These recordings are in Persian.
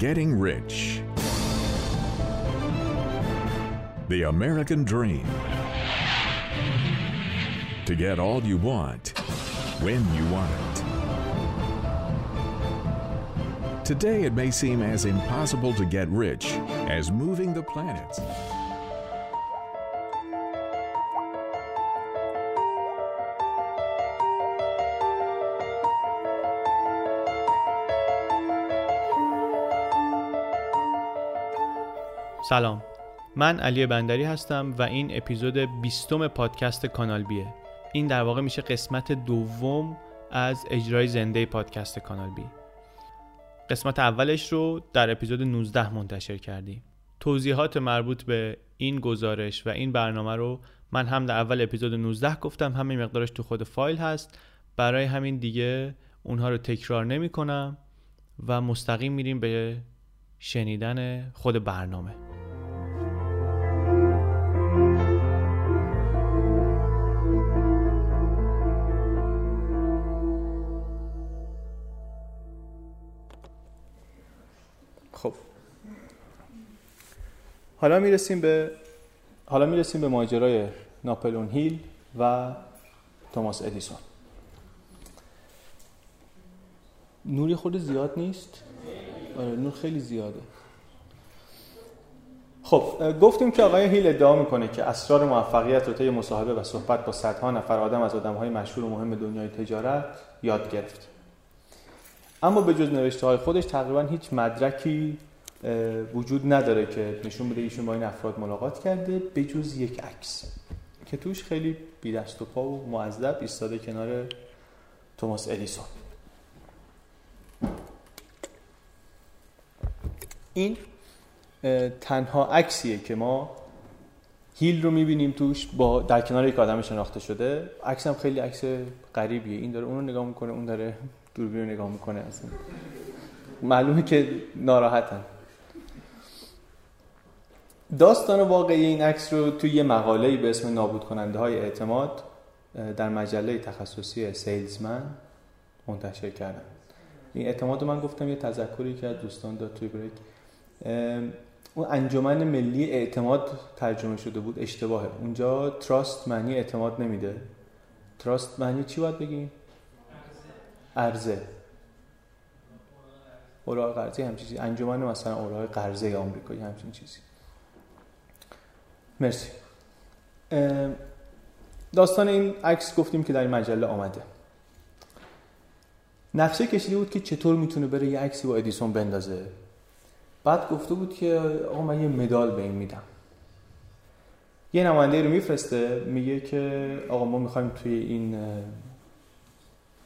Getting Rich. The American Dream. To get all you want, when you want it. Today, it may seem as impossible to get rich as moving the planets. سلام. من علی بندری هستم و این اپیزود بیستم پادکست کانال بیه. این در واقع میشه قسمت دوم از اجرای زنده پادکست کانال بی. قسمت اولش رو در اپیزود 19 منتشر کردیم. توضیحات مربوط به این گزارش و این برنامه رو من هم در اول اپیزود 19 گفتم. همین مقدارش تو خود فایل هست. برای همین دیگه اونها رو تکرار نمی کنم و مستقیم میریم به شنیدن خود برنامه. خب. حالا می‌رسیم به حالا می‌رسیم به ماجرای ناپلون هیل و توماس ادیسون. نوری خود زیاد نیست؟ آره نور خیلی زیاده. خب گفتیم که آقای هیل ادعا می‌کنه که اسرار موفقیت رو طی مصاحبه و صحبت با صدها نفر آدم از آدمهای مشهور و مهم دنیای تجارت یاد گرفت. اما به جز نوشته های خودش تقریبا هیچ مدرکی وجود نداره که نشون بده ایشون با این افراد ملاقات کرده به جز یک عکس. که توش خیلی بی دست و پا و معذب ایستاده کنار توماس ادیسون این تنها عکسیه که ما هیل رو می‌بینیم توش با در کنار یک آدم شناخته شده. عکس هم خیلی عکس غریبیه. این داره اون رو نگاه می‌کنه اون داره دوربین رو نگاه می‌کنه اصلا معلومه که ناراحتن. داستان واقعی این عکس رو توی یه مقاله‌ای به اسم نابود کننده های اعتماد در مجله تخصصی سیلزمن منتشر کردن. این اعتماد رو من گفتم یه تذکری که دوستان داد توی بریک. اون انجمن ملی اعتماد ترجمه شده بود اشتباهه. اونجا تراست معنی اعتماد نمیده. تراست معنی چی باید بگیم؟ ارزه اوراق قرضه همچین چیزی. انجمن مثلا اوراق قرضه آمریکایی همچین چیزی. مرسی. داستان این عکس گفتیم که در این مجله آمده. نقشه کشیده بود که چطور می‌تونه بره یه عکسی با ادیسون بندازه. بعد گفته بود که آقا من یه مدال به این میدم. یه نماینده رو میفرسته میگه که آقا ما می‌خوایم توی این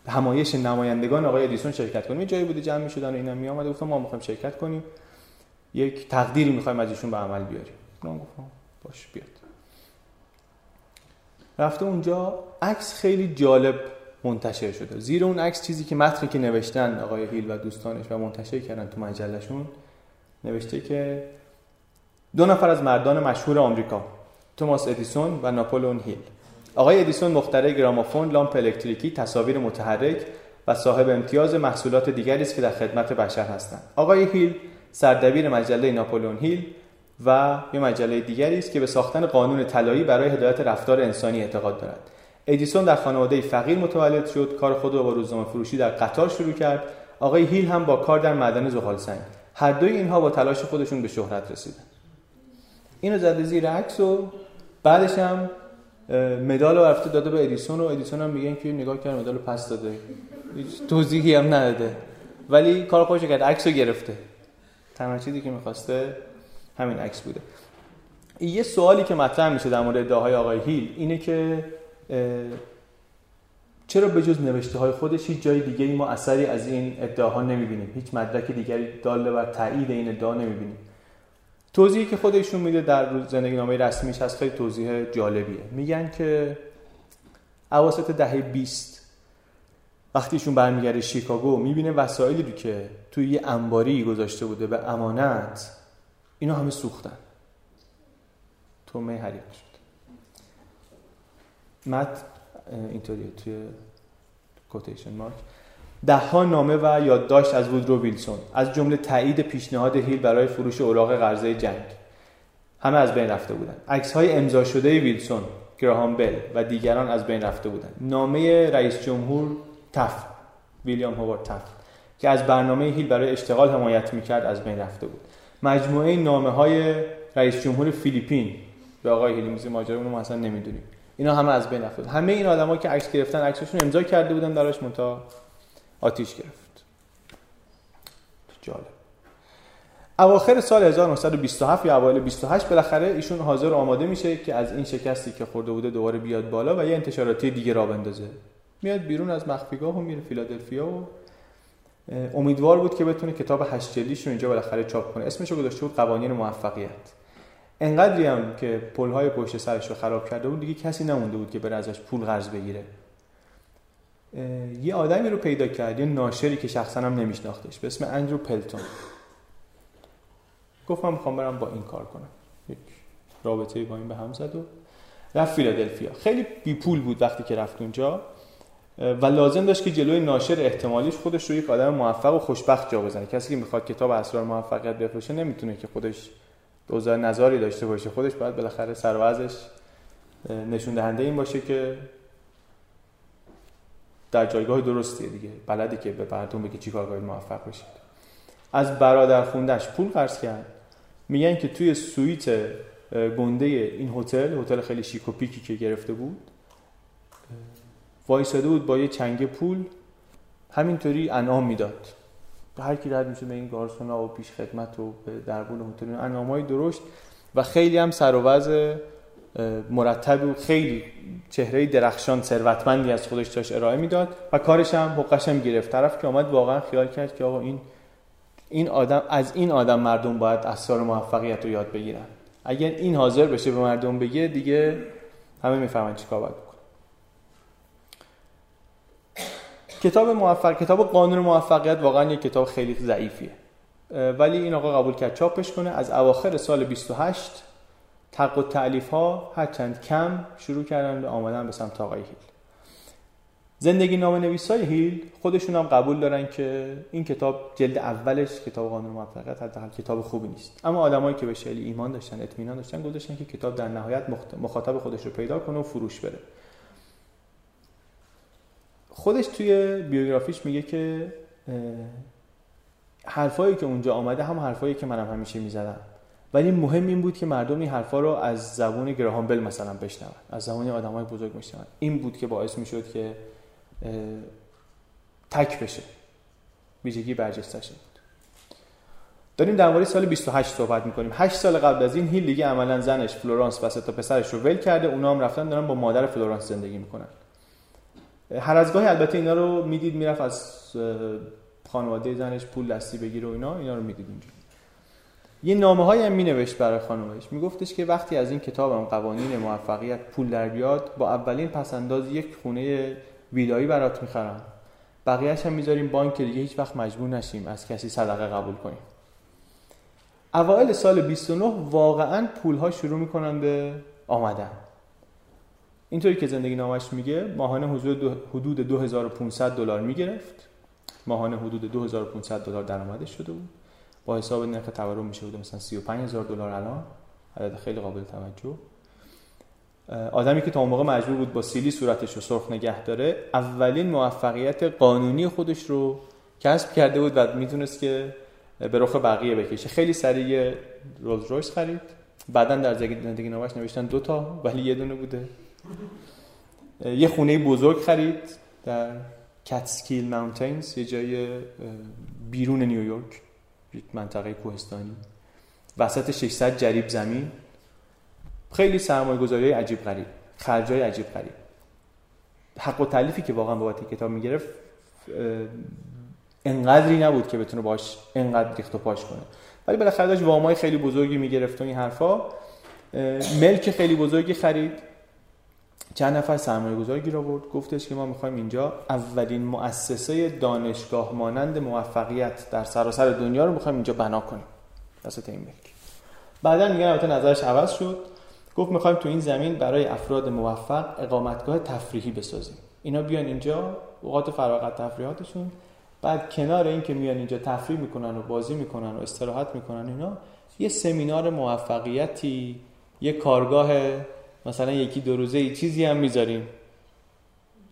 همایش نمایندگان آقای ادیسون شرکت کنیم. یه جایی بوده جمع می‌شدن و اینا میامده گفتم ما می‌خوایم شرکت کنیم. یک تقدیری می‌خوایم از ایشون به عمل بیاریم. من گفتم باش بیاد. رفته اونجا عکس خیلی جالب منتشر شده. زیر اون عکس چیزی که متنی که نوشتن آقای هیل و دوستانش و منتشر کردن تو مجلهشون نوشته که دو نفر از مردان مشهور آمریکا توماس ادیسون و ناپولون هیل. آقای ادیسون مخترع گرامافون، لامپ الکتریکی، تصاویر متحرک و صاحب امتیاز محصولات دیگری است که در خدمت بشر هستند. آقای هیل سردبیر مجله ناپولون هیل و یه مجله دیگری است که به ساختن قانون طلایی برای هدایت رفتار انسانی اعتقاد دارد. ادیسون در خانواده فقیر متولد شد، کار خود را با روزنامه فروشی در قطار شروع کرد. آقای هیل هم با کار در معدن زغال سنگ. هر دوی اینها با تلاش خودشون به شهرت رسیدن. اینو زده زیر عکس و بعدش هم مدال رو رفته داده به ادیسون و ادیسون هم میگن که نگاه کرد مدال پس داده. هیچ توضیحی هم نداده. ولی کار خوش کرد عکس رو گرفته. تنها چیزی که می‌خواسته همین عکس بوده. یه سوالی که مطرح میشه در مورد ادعاهای آقای هیل اینه که چرا به جز نوشته های خودش هیچ جای دیگه ما اثری از این ادعاها نمی‌بینیم؟ هیچ مدرک دیگری داله بر تایید این ادعا نمی‌بینیم؟ توضیحی که خودشون میده در زندگی نامه رسمیش هست خیلی توضیح جالبیه. میگن که اواسط دهه 20 وقتیشون برمیگرده شیکاگو می‌بینه وسایلی رو که توی یه انباری گذاشته بوده به امانت اینا همه سوختن. تومه حریق شد. مت اینطوریه توی کوتیشن مارک دهها نامه و یادداشت از وودرو ویلسون از جمله تایید پیشنهاد هیل برای فروش اوراق قرضه جنگ. همه از بین رفته بودند عکس های امضا شده ویلسون گراهام بل و دیگران از بین رفته بودند نامه رئیس جمهور تف ویلیام هاوارد تف که از برنامه هیل برای اشتغال حمایت می‌کرد از بین رفته بود. مجموعه نامه های رئیس جمهور فیلیپین به آقای هیل میزی ماجرا ما اصلا نمی‌دونیم. اینا همه از بین رفته همه این آدمایی که عکس گرفتن عکسشون امضا کرده بودن دراش مونتا آتیش گرفت. جالب. اواخر سال 1927 یا اوایل 28 بالاخره ایشون حاضر و آماده میشه که از این شکستی که خورده بوده دوباره بیاد بالا و یه انتشاراتی دیگه را بندازه. میاد بیرون از مخفیگاه و میره فیلادلفیا و امیدوار بود که بتونه کتاب هشت جلدیش رو اینجا بالاخره چاپ کنه. اسمش رو گذاشته بود قوانین موفقیت. انقدری هم که پلهای پشت سرش رو خراب کرده بود دیگه کسی نمونده بود که بره ازش پول قرض بگیره. یه آدمی رو پیدا کرد یه ناشری که شخصا هم نمیشناختش. به اسم اندرو پلتون. گفت من می‌خوام برم با این کار کنم. یک رابطه با این به هم زد و رفت فیلادلفیا. خیلی بی پول بود وقتی که رفت اونجا. و لازم داشت که جلوی ناشر احتمالیش خودش رو یک آدم موفق و خوشبخت جا بزنه. کسی که می‌خواد کتاب اسرار موفقیت بفروشه نمی‌تونه که خودش دوزار نظاری داشته باشه. خودش باید بالاخره سر نشون دهنده این باشه که در جایگاه درستیه دیگه. بلدی که به مردم بگه چیکار کنید موفق بشید. از برادر خوندش پول قرض کرد. میگن که توی سویت گنده این هتل هتل خیلی شیک و پیکی که گرفته بود وایساده بود با یه چنگ پول همینطوری انعام می‌داد. هر کی رد میشه به این گارسونا و پیش خدمت و دربون هتل انعامای درشت و خیلی هم سر و مرتب و خیلی چهره درخشان ثروتمندی از خودش داشت ارائه می‌داد و کارش هم حقش هم گرفت. طرف که آمد واقعا خیال کرد که آقا این این آدم از این آدم مردم باید اسرار موفقیت رو یاد بگیرن. اگر این حاضر بشه به مردم بگه دیگه همه می‌فهمن چیکار باید بکنن کتاب موفق کتاب قانون موفقیت واقعا یک کتاب خیلی ضعیفیه. ولی این آقا قبول کرد چاپش کنه. از اواخر سال 28 تق و تعلیف ها هرچند کم شروع کردن به آمدن به سمت آقای هیل. زندگی نامه نویسای هیل خودشون هم قبول دارن که این کتاب جلد اولش کتاب قانون موفقیت حداقل کتاب خوبی نیست. اما آدمایی که به شیلی ایمان داشتن اطمینان داشتن گذاشتن که کتاب در نهایت مخاطب خودش رو پیدا کنه و فروش بره. خودش توی بیوگرافیش میگه که حرفایی که اونجا آمده هم حرفایی که منم همیشه می‌زدم. ولی مهم این بود که مردم این حرفا رو از زبون گراهام بل مثلا بشنون از زبان آدمای بزرگ بشنون این بود که باعث می‌شد که تک بشه ویژگی برجستش بود داریم در مورد سال 28 صحبت می‌کنیم. 8 سال قبل از این هیل دیگه عملا زنش فلورانس و تا پسرش رو ول کرده. اونا هم رفتن دارن با مادر فلورانس زندگی می‌کنن. هر از گاهی البته اینا رو می‌دید می‌رفت از خانواده زنش پول دستی بگیره و اینا اینا رو می‌دید اونجا یه نامه های هم می نوشت برای خانمش میگفتش که وقتی از این کتابم قوانین موفقیت پول در بیاد با اولین پسنداز یک خونه ویلایی برات می‌خرم. بقیهش هم می‌ذاریم بانک دیگه هیچ وقت مجبور نشیم از کسی صدقه قبول کنیم. اوایل سال 29 واقعا پول ها شروع می‌کنن به آمدن. اینطوری که زندگی نامش میگه ماهانه حدود 2500 دلار می‌گرفت. ماهانه حدود 2500 دلار درآمدش شده بود. با حساب نرخ تورم میشه بود مثلا 35000 دلار الان عدد خیلی قابل توجه. آدمی که تا اون موقع مجبور بود با سیلی صورتش رو سرخ نگه داره اولین موفقیت قانونی خودش رو کسب کرده بود و می‌تونست که به رخ بقیه بکشه. خیلی سریع رولز رویس خرید. بعدا در زندگی نامش نوشتن دو تا ولی یه دونه بوده. یه خونه بزرگ خرید در کتسکیل ماونتینز یه جای بیرون نیویورک. یک منطقه کوهستانی. وسط 600 جریب زمین. خیلی سرمایه گذاری عجیب غریب. خرجای عجیب غریب. حق و تعلیفی که واقعا بابت کتاب می‌گرفت انقدری نبود که بتونه باش انقدر ریخت و پاش کنه. ولی بالاخره داشت وامای خیلی بزرگی می‌گرفت و این حرفا. ملک خیلی بزرگی خرید. چند نفر سرمایه گذار گیر آورد. گفتش که ما می‌خوایم اینجا اولین مؤسسه دانشگاه مانند موفقیت در سراسر دنیا رو می‌خوایم اینجا بنا کنیم. وسط این ملک بعدا میگن البته نظرش عوض شد. گفت می‌خوایم تو این زمین برای افراد موفق اقامتگاه تفریحی بسازیم. اینا بیان اینجا اوقات فراغت تفریحاتشون. بعد کنار این که میان اینجا تفریح می‌کنن و بازی می‌کنن و استراحت می‌کنن اینا یه سمینار موفقیتی یه کارگاه مثلا یکی دو روزه ای چیزی هم می‌ذاریم.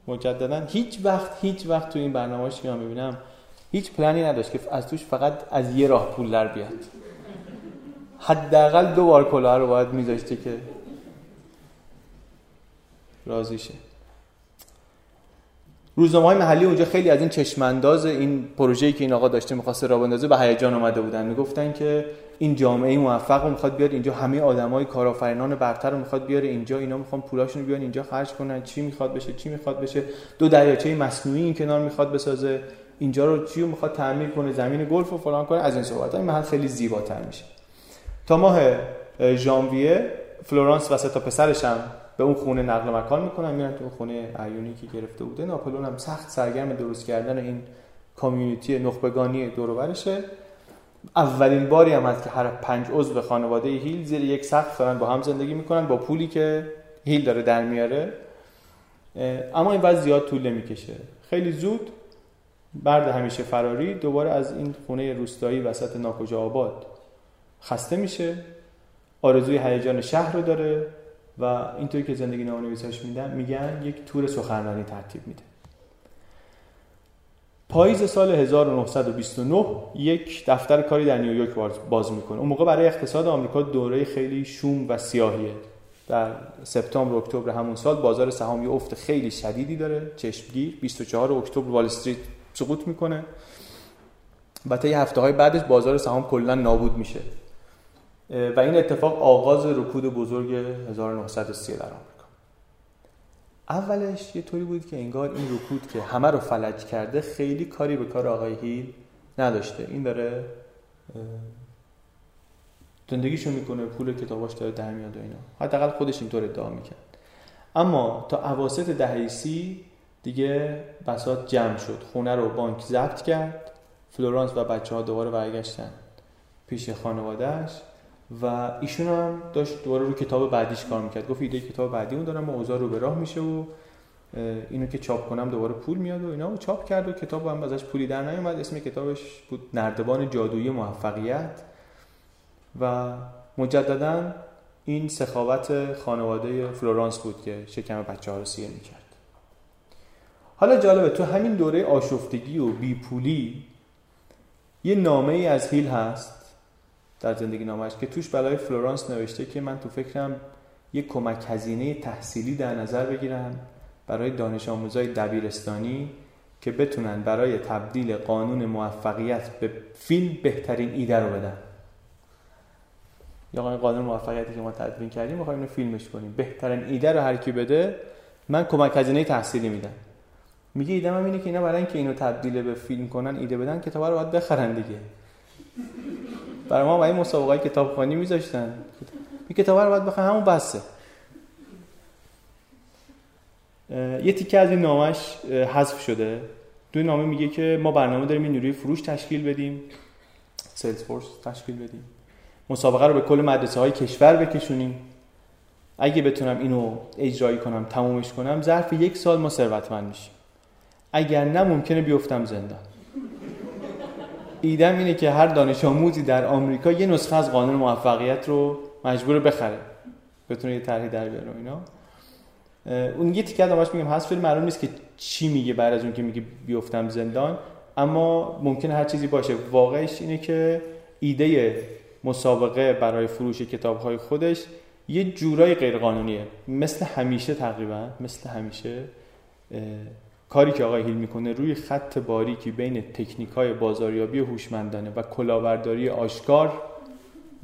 مجددا هیچ وقت هیچ وقت تو این برنامه‌اش که من می‌بینم هیچ پلنی نداشت که از توش فقط از یه راه پول در بیاد. حداقل دو بار کلاه رو باید میذاشته که راضی شه. روزنامه های محلی اونجا خیلی از این چشمانداز این پروژه‌ای که این آقا داشته می‌خواسته راه بندازه به هیجان اومده بودن. می‌گفتن که این جامعه موفق رو می‌خواد اینجا همه آدمای کارآفرینان برتر رو می‌خواد بیاره اینجا اینا می‌خوان پولاشون رو بیان اینجا خرج کنن چی می‌خواد بشه چی می‌خواد بشه. دو دریاچه مصنوعی این کنار می‌خواد بسازه. اینجا رو چی می‌خواد تعمیر کنه زمین گلف و فلان کنه. از این صحبت های محل خیلی زیباتر میشه. تا ماه ژانویه فلورانس و سه تا پسرش هم به اون خونه نقل مکان می‌کنن میرن تو خونه اعیونی که گرفته بوده. ناپلئون هم سخت سرگرم درست کردن این community نخبگانی دور اولین باری هم هست که هر پنج عضو خانواده هیل زیر یک سقف دارن با هم زندگی می‌کنن با پولی که هیل داره در میاره. اما این وضع زیاد طول نمی‌کشه. خیلی زود بعد همیشه فراری دوباره از این خونه روستایی وسط ناکجا آباد خسته میشه. آرزوی هیجان شهر رو داره. و اینطوری که زندگی نویساش میدن میگن یک تور سخنرانی ترتیب میده. پاییز سال 1929 یک دفتر کاری در نیویورک باز می‌کنه. اون موقع برای اقتصاد آمریکا دوره خیلی شوم و سیاهیه. در سپتامبر اکتبر همون سال بازار سهام یه افت خیلی شدیدی داره. چشمگیر. 24 اکتبر وال استریت سقوط می‌کنه. و یه هفته های بعدش بازار سهام کلا نابود میشه. و این اتفاق آغاز رکود بزرگ 1930 در آمریکا. اولش یه طوری بود که انگار این رکود که همه رو فلج کرده خیلی کاری به کار آقای هیل نداشته. این داره زندگیشو می‌کنه پول کتاباش داره در میاد و اینا. حداقل خودش اینطور ادعا می‌کرد. اما تا اواسط دهه سی دیگه بساط جمع شد. خونه رو بانک ضبط کرد. فلورانس و بچه ها دوباره برگشتن پیش خانوادهش و ایشون هم داشت دوباره رو کتاب بعدیش کار می‌کرد. گفت ایده کتاب بعدی اون دارم و اوضاع رو به راه میشه و اینو که چاپ کنم دوباره پول میاد و اینا و چاپ کرد و کتاب هم ازش پولی در نیومد. اسم کتابش بود نردبان جادویی موفقیت. و مجددا این سخاوت خانواده فلورانس بود که شکم بچه ها رو سیر می‌کرد. حالا جالبه تو همین دوره آشفتگی و بیپولی یه نامه ای از هیل هست. در زندگی نامش که توش برای فلورانس نوشته که من تو فکرم یک کمک هزینه تحصیلی در نظر بگیرم برای دانش آموزای دبیرستانی که بتونن برای تبدیل قانون موفقیت به فیلم بهترین ایده رو بدن. یا قانون موفقیتی که ما تدوین کردیم می‌خوایم اینو فیلمش کنیم. بهترین ایده رو هر کی بده من کمک هزینه تحصیلی میدم. میگه ایده من اینه که اینا برای اینکه اینو تبدیل به فیلم کنن ایده بدن کتاب رو باید بخرن دیگه. برای ما برای مسابقه کتابخوانی میذاشتن. این کتاب رو باید بخرن همون بسه یه تیکه از این نامش حذف شده. دو نامه میگه که ما برنامه داریم این نیروی فروش تشکیل بدیم سیلز فورس تشکیل بدیم. مسابقه رو به کل مدرسه های کشور بکشونیم. اگه بتونم اینو اجرایی کنم تمومش کنم ظرف یک سال ما ثروتمند میشیم. اگر نه ممکنه بیفتم زندان. ایدم اینه که هر دانش آموزی در آمریکا یه نسخه از قانون موفقیت رو مجبور بخره. بتونه یه طرحی در بیاره اینا. اون یه تیکه دامش میگم هست فیلم معلوم نیست که چی میگه بعد از اون که میگه بیفتم زندان. اما ممکنه هر چیزی باشه. واقعش اینه که ایده مسابقه برای فروش کتاب های خودش یه جورای غیرقانونیه. مثل همیشه تقریبا مثل همیشه. کاری که آقای هیل می‌کنه روی خط باریکی بین تکنیک های بازاریابی هوشمندانه و کلاورداری آشکار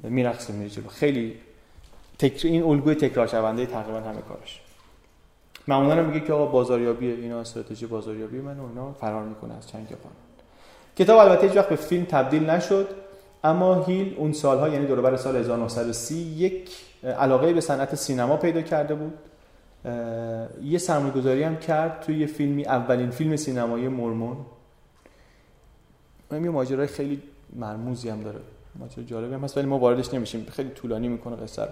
میرقصه میره خیلی تکر... این الگوی تکرار شونده تقریبا همه کارش. معمولا میگه که آقا بازاریابی اینا استراتژی بازاریابی من و اینا فرار می‌کنه از چنگ قانون کتاب البته هیچ وقت به فیلم تبدیل نشد اما هیل اون سالها یعنی دور سال 1930 یک علاقه به صنعت سینما پیدا کرده بود. یه سرمایه‌گذاری هم کرد توی یه فیلمی اولین فیلم سینمایی مرمون. یه ماجرای خیلی مرموزی هم داره. ماجرا جالبی هم هست ولی ما واردش نمیشیم. خیلی طولانی می‌کنه قصه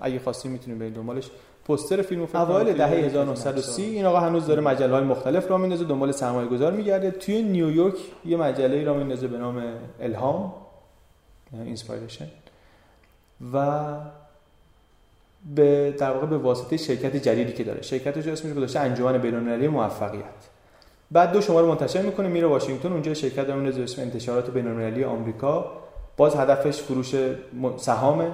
اگه خواستیم می‌تونیم برید دنبالش. پوستر فیلمو اوایل دهه 1930 این آقا هنوز داره مجله های مختلف را میندازه دنبال سرمایه گذار میگرده. توی نیویورک یه مجله را میندازه به نام الهام Inspiration و به در واقع به واسطه شرکت جدیدی که داره. شرکتش اسمش گذاشته انجمن بین‌المللی موفقیت. بعد دو شماره منتشر می‌کنه میره واشنگتن اونجا شرکت میندازه اسم انتشارات بین‌المللی آمریکا. باز هدفش فروش سهامه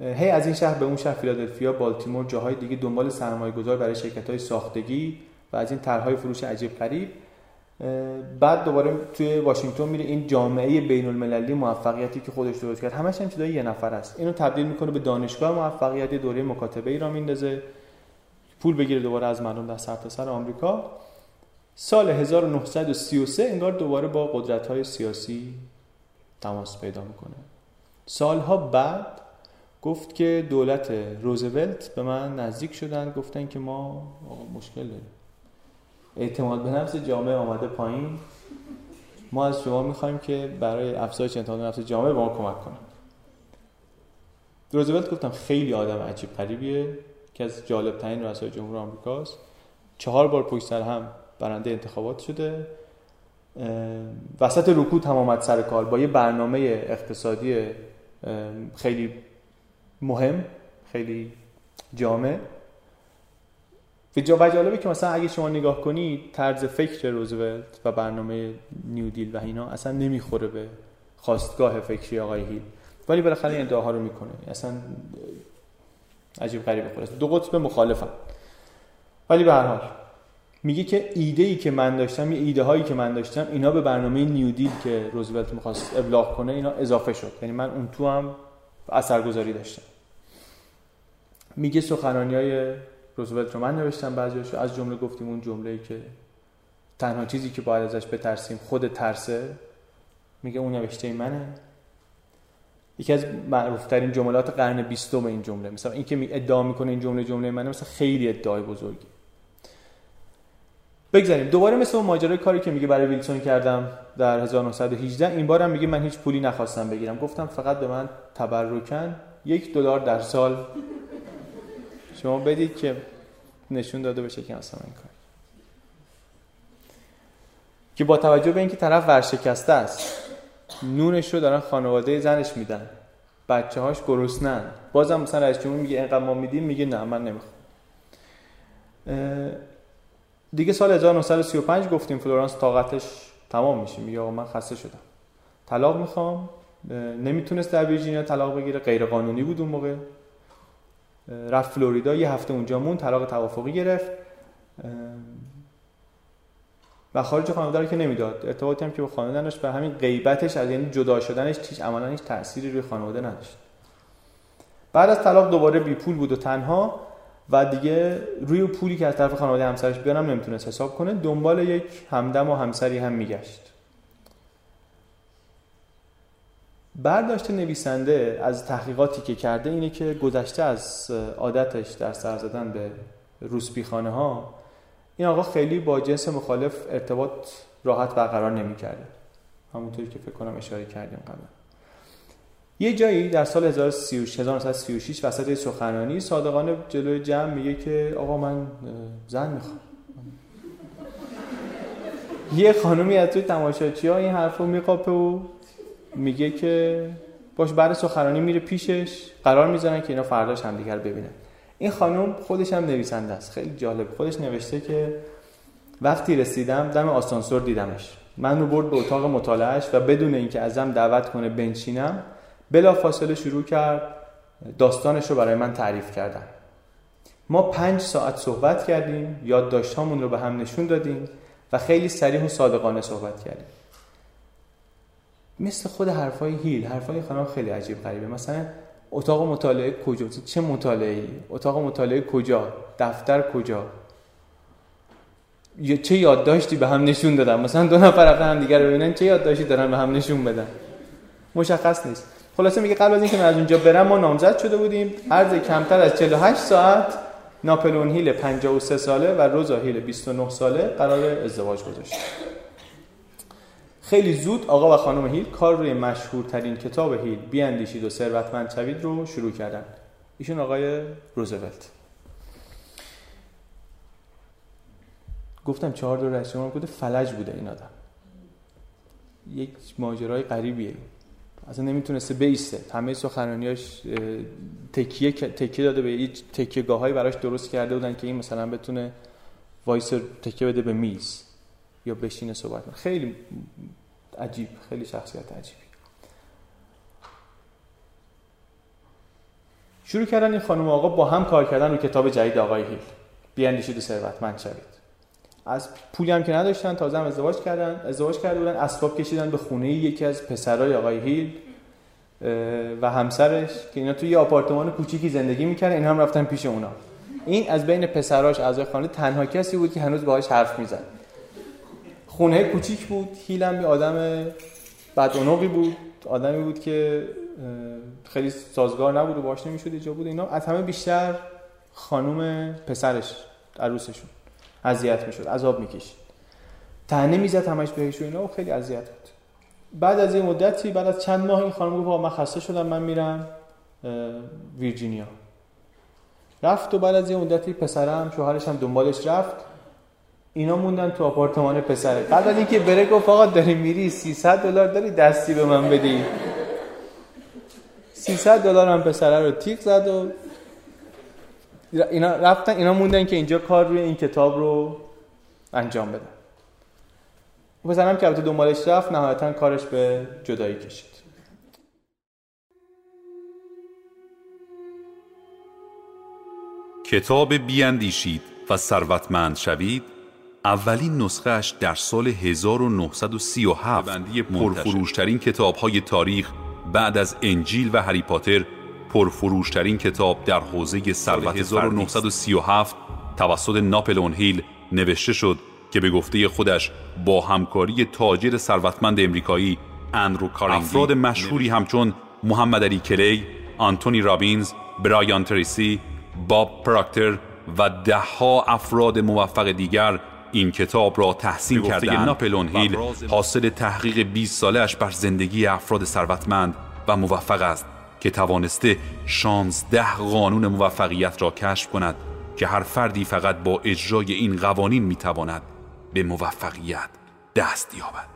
هی از این شهر به اون شهر فیلادلفیا بالتیمور جاهای دیگه دنبال سرمایه گذار برای شرکت های ساختگی و از این طرحهای فروش عجیب غریب. بعد دوباره توی واشنگتن میره این جامعه بین المللی موفقیتی که خودش درست کرد. همش هم یه نفر است. اینو تبدیل می‌کنه به دانشگاه موفقیتی دوره مکاتبه ای را میندازه. پول بگیره دوباره از مردم در سرتاسر آمریکا. سال 1933 انگار دوباره با قدرت های سیاسی تماس پیدا می‌کنه. سالها بعد گفت که دولت روزولت به من نزدیک شدن گفتن که ما مشکل داریم. اعتماد به نفس جامعه آمده پایین. ما از شما می‌خوایم که برای افزایش اعتماد به نفس جامعه به ما کمک کنید. روزولت گفتم خیلی آدم عجیب قریبیه که از جالب ترین رؤسای جمهور آمریکاست. چهار بار پشت سر هم برنده انتخابات شده. وسط رکود هم آمد سر کار با یه برنامه اقتصادی خیلی مهم خیلی جامع. و جالبه که مثلا اگه شما نگاه کنید طرز فکر روزولت و برنامه نیو دیل و اینا اصلا نمی‌خوره به خواستگاه فکری آقای هیل. ولی بالاخره این ادعاها رو می‌کنه. اصلا عجیب غریبه خلاص دو قطب مخالفن. ولی به هر حال میگه که ایده ای که من داشتم یه ایده هایی که من داشتم اینا به برنامه نیو دیل که روزولت می‌خواست ابلاغ کنه اینا اضافه شد. یعنی من اون تو هم اثرگذاری داشتم. میگه سخنرانی های روزولت رو من نوشتم بعضیش از جمله گفتیم اون جمله که تنها چیزی که باید ازش بترسیم خود ترسه. میگه اون نوشته منه. یکی از معروفترین جملات قرن بیستم این جمله. مثلا اینکه می ادعا می‌کنه این جمله جمله منه مثلا خیلی ادعای بزرگی. بگذاریم. دوباره مثل اون ماجرای کاری که میگه برای ویلسون کردم در 1918 این بارم میگه من هیچ پولی نخواستم بگیرم. گفتم فقط به من تبرکن یک دلار در سال. شما بدید که نشون داده بشه که اصلا این کار. که با توجه به اینکه طرف ورشکسته است نونش رو دارن خانواده زنش میدن. بچه هاش گرسنن. بازم مثلا رئیس جمهور میگه اینقدر ما میدیم میگه نه من نمی‌خوام. دیگه سال 1935 گفتیم فلورانس طاقتش تمام میشه. میگه آقا من خسته شدم. طلاق می‌خوام. نمی‌تونست در ویرجینیا طلاق بگیره. غیر قانونی بود اون موقع. رفت فلوریدا یه هفته اونجا مون طلاق توافقی گرفت. و خارج خانواده رو که نمی‌داد. ارتباطی هم که با خانواده داشت به همین غیبتش از یعنی جدا شدنش هیچ عملا هیچ تأثیری روی خانواده نداشت. بعد از طلاق دوباره بی پول بود و تنها و دیگه روی پولی که از طرف خانواده همسرش بیارم نمی‌تونست حساب کنه دنبال یک همدم و همسری هم میگشت. برداشت نویسنده از تحقیقاتی که کرده اینه که گذشته از عادتش در سر زدن به روسپیخانه ها این آقا خیلی با جنس مخالف ارتباط راحت برقرار نمی‌کرده. همونطوری که فکر کنم اشاره کردیم قبل یه جایی در سال 1936 وسط سخنرانی صادقانه جلوی جمع میگه که آقا من زن می‌خوام. یه خانومی از توی تماشاچی ها این حرف رو میقاپه و میگه که باش بعد سخنرانی میره پیشش قرار می‌زنن که اینا فرداش همدیگر ببینن. این خانم خودش هم نویسنده است. خیلی جالب. خودش نوشته که وقتی رسیدم دم آسانسور دیدمش. من رو برد به اتاق مطالعهش و بدون اینکه ازم دعوت کنه بنشینم بلا فاصله شروع کرد داستانش رو برای من تعریف کردن. ما پنج ساعت صحبت کردیم یادداشتامون رو به هم نشون دادیم و خیلی سریح و صادقانه صحبت کردیم. مثل خود حرفای هیل. حرفای خانم خیلی عجیب غریبه. مثلا اتاق مطالعه کجا؟ چه مطالعه اتاق مطالعه کجا؟ دفتر کجا؟ چه یادداشتی به هم نشون دادن؟ مثلا دو نفر رفتن هم دیگر ببینن چه یادداشتی دارن به هم نشون بدن؟ مشخص نیست. خلاصه میگه قبل از اینکه من از اونجا برم ما نامزد شده بودیم. عرض کمتر از 48 ساعت ناپلون هیل 53 ساله و روزا هیل 29 ساله قرار ازدواج گذاشت. خیلی زود آقا و خانم هیل کار روی مشهورترین کتاب هیل بیاندیشید و ثروتمند شوید رو شروع کردن. ایشون آقای روزولت. گفتم چهار دور رئیس جمهور بوده فلج بوده این آدم. یک ماجرای غریبیه. اصلا نمی‌تونسته بیسته. همه سخنرانیاش تکیه تکیه داده به یه تکیه گاهایی براش درست کرده بودن که این مثلا بتونه وایس تکیه بده به میز. یا بشینه صحبت خیلی عجیب خیلی شخصیت عجیبی. شروع کردن این خانم آقا با هم کار کردن رو کتاب جدید آقای هیل. بیاندیشید و ثروتمند شوید. از پولی هم که نداشتن تازه هم ازدواج کردن ازدواج کرده بودن اسباب کشیدن به خونه یکی از پسرای آقای هیل و همسرش که اینا توی یه آپارتمان کوچیکی زندگی می‌کردن این هم رفتن پیش اونا. این از بین پسراش اعضای خانه تنها کسی بود که هنوز باهاش حرف می‌زد. خونه کوچیک بود هیل هم یه آدم بدونقی بود آدمی بود که خیلی سازگار نبود و باش نمی‌شد ایجا بود اینا. از همه بیشتر خانوم پسرش عروسشون اذیت می‌شد عذاب می‌کشید. تنه می‌زد همش بهش و اینا و خیلی اذیت بود. بعد از این مدتی بعد از چند ماه این خانم گفت من خسته شدم من میرم ویرجینیا. رفت و بعد از این مدتی پسرم شوهرش هم دنبالش رفت. اینا موندن تو آپارتمان پسره. از اینکه بره گفت آقا داری میری 300 دلار داری دستی به من بدی. 300 دلار هم پسره رو تیک زد و اینا رفتن اینا موندن که اینجا کار روی این کتاب رو انجام بدن. پسرم که البته دنبالش رفت نهایتا کارش به جدایی کشید. کتاب بیاندیشید و ثروتمند شوید اولین نسخهش در سال 1937 پرفروشترین کتاب های تاریخ بعد از انجیل و هری پاتر پرفروشترین کتاب در حوزه ثروت 1937 توسط ناپلون هیل نوشته شد که به گفته خودش با همکاری تاجر ثروتمند امریکایی اندرو کارنگی افراد مشهوری همچون محمد علی کلی، آنتونی رابینز، برایان تریسی، باب پراکتر و دهها افراد موفق دیگر این کتاب را تحسین کردند. ناپلون هیل حاصل تحقیق 20 سالش بر زندگی افراد ثروتمند و موفق است که توانسته 16 قانون موفقیت را کشف کند که هر فردی فقط با اجرای این قوانین می‌تواند به موفقیت دست یابد.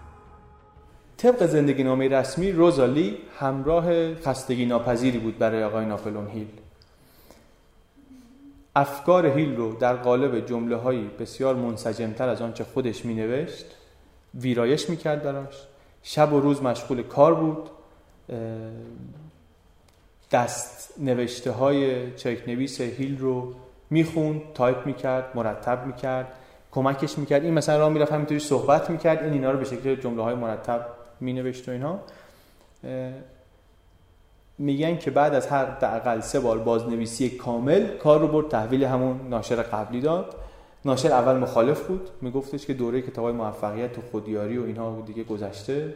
طبق زندگی نامه رسمی روزالی همراه خستگی ناپذیری بود برای آقای ناپلون هیل. افکار هیل رو در قالب جمله هایی بسیار منسجمتر از آنچه خودش می نوشت ویرایش می کرد براش. شب و روز مشغول کار بود. دست نوشته های چک نویس هیل رو می‌خوند تایپ می‌کرد مرتب می‌کرد کمکش می‌کرد. این مثلا راه می‌رفت همینطوری صحبت می‌کرد. این اینا رو به شکل جمله های مرتب مینوشت و اینها میگن که بعد از هر اقل سه بار بازنویسی کامل کار رو برد تحویل همون ناشر قبلی داد. ناشر اول مخالف بود. میگفتش که دوره کتاب موفقیت و خودیاری و اینها دیگه گذشته.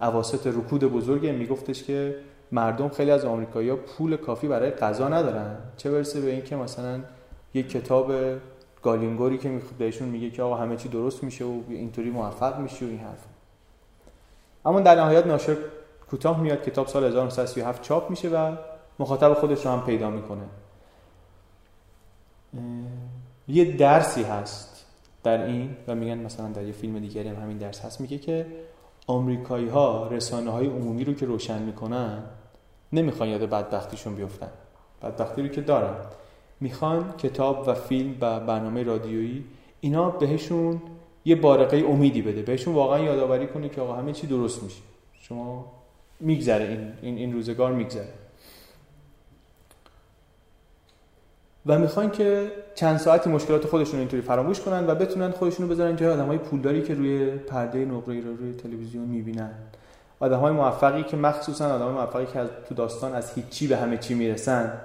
اواسط رکود بزرگه. میگفتش که مردم خیلی از آمریکایی‌ها پول کافی برای غذا ندارن. چه برسه به اینکه مثلا یک کتاب گالینگوری که بهشون میگه که آقا همه چی درست میشه و اینطوری موفق میشه و این حرف اما در نهایت ناشر کوتاه میاد کتاب سال 1937 چاپ میشه و مخاطب خودش رو هم پیدا می‌کنه. یه درسی هست در این و میگن مثلا در یه فیلم دیگری هم همین درس هست. میگه که آمریکایی ها رسانه های عمومی رو که روشن می‌کنن نمی‌خوان یاد بدبختیشون بیفتن. بدبختی رو که دارن. می‌خوان کتاب و فیلم و برنامه رادیویی اینا بهشون یه بارقه امیدی بده. بهشون واقعا یادآوری کنه که آقا همه چی درست میشه. شما میگذره این, این, این روزگار میگذره. و می‌خوان که چند ساعتی مشکلات خودشون اینطوری فراموش کنن و بتونن خودشون رو بذارن جای آدمای پولداری که روی پرده نقره رو روی تلویزیون می‌بینن. آدم های موفقی که مخصوصا آدم موفقی که از تو داستان از هیچی به همه چی می‌رسن.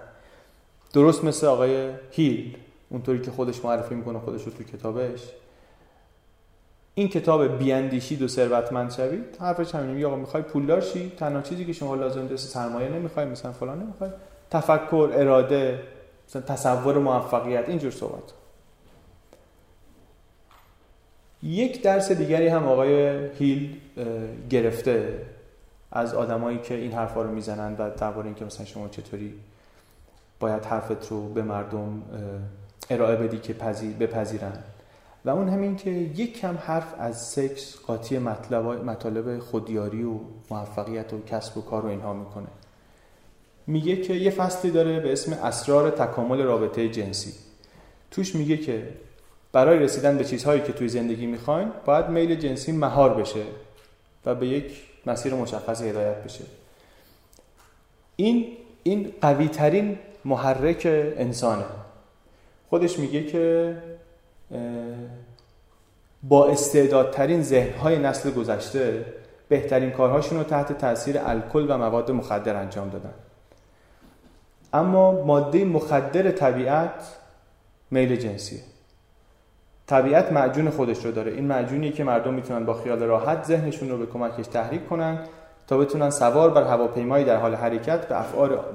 درست مثل آقای هیل اونطوری که خودش معرفی می‌کنه خودش رو تو کتابش. این کتاب بیاندیشید و ثروتمند شوید حرفش همینه میگه آقا می‌خوای پولدار شی تنها چیزی که شما لازم داره سرمایه نمی‌خوای مثلا فلان نمی‌خوای. تفکر اراده مثلا تصور موفقیت اینجور صحبت. یک درس دیگری هم آقای هیل گرفته از آدمایی که این حرفا رو می‌زنن و درباره اینکه مثلا شما چطوری باید حرفت رو به مردم ارائه بدی که پذیر بپذیرن. و اون همین که یک کم حرف از سکس قاطی مطلب مطالب خودیاری و موفقیت و کسب و کار و اینها می‌کنه. میگه که یه فصلی داره به اسم اسرار تکامل رابطه جنسی. توش میگه که برای رسیدن به چیزهایی که توی زندگی می‌خواین باید میل جنسی مهار بشه و به یک مسیر مشخص هدایت بشه. این این قوی ترین محرک انسانه. خودش میگه که با استعدادترین ذهنهای نسل گذشته بهترین کارهاشون رو تحت تاثیر الکل و مواد مخدر انجام دادن. اما ماده مخدر طبیعت میل جنسیه. طبیعت معجون خودش رو داره. این معجونی که مردم می‌تونن با خیال راحت ذهنشون رو به کمکش تحریک کنن تا بتونن سوار بر هواپیمایی در حال حرکت به,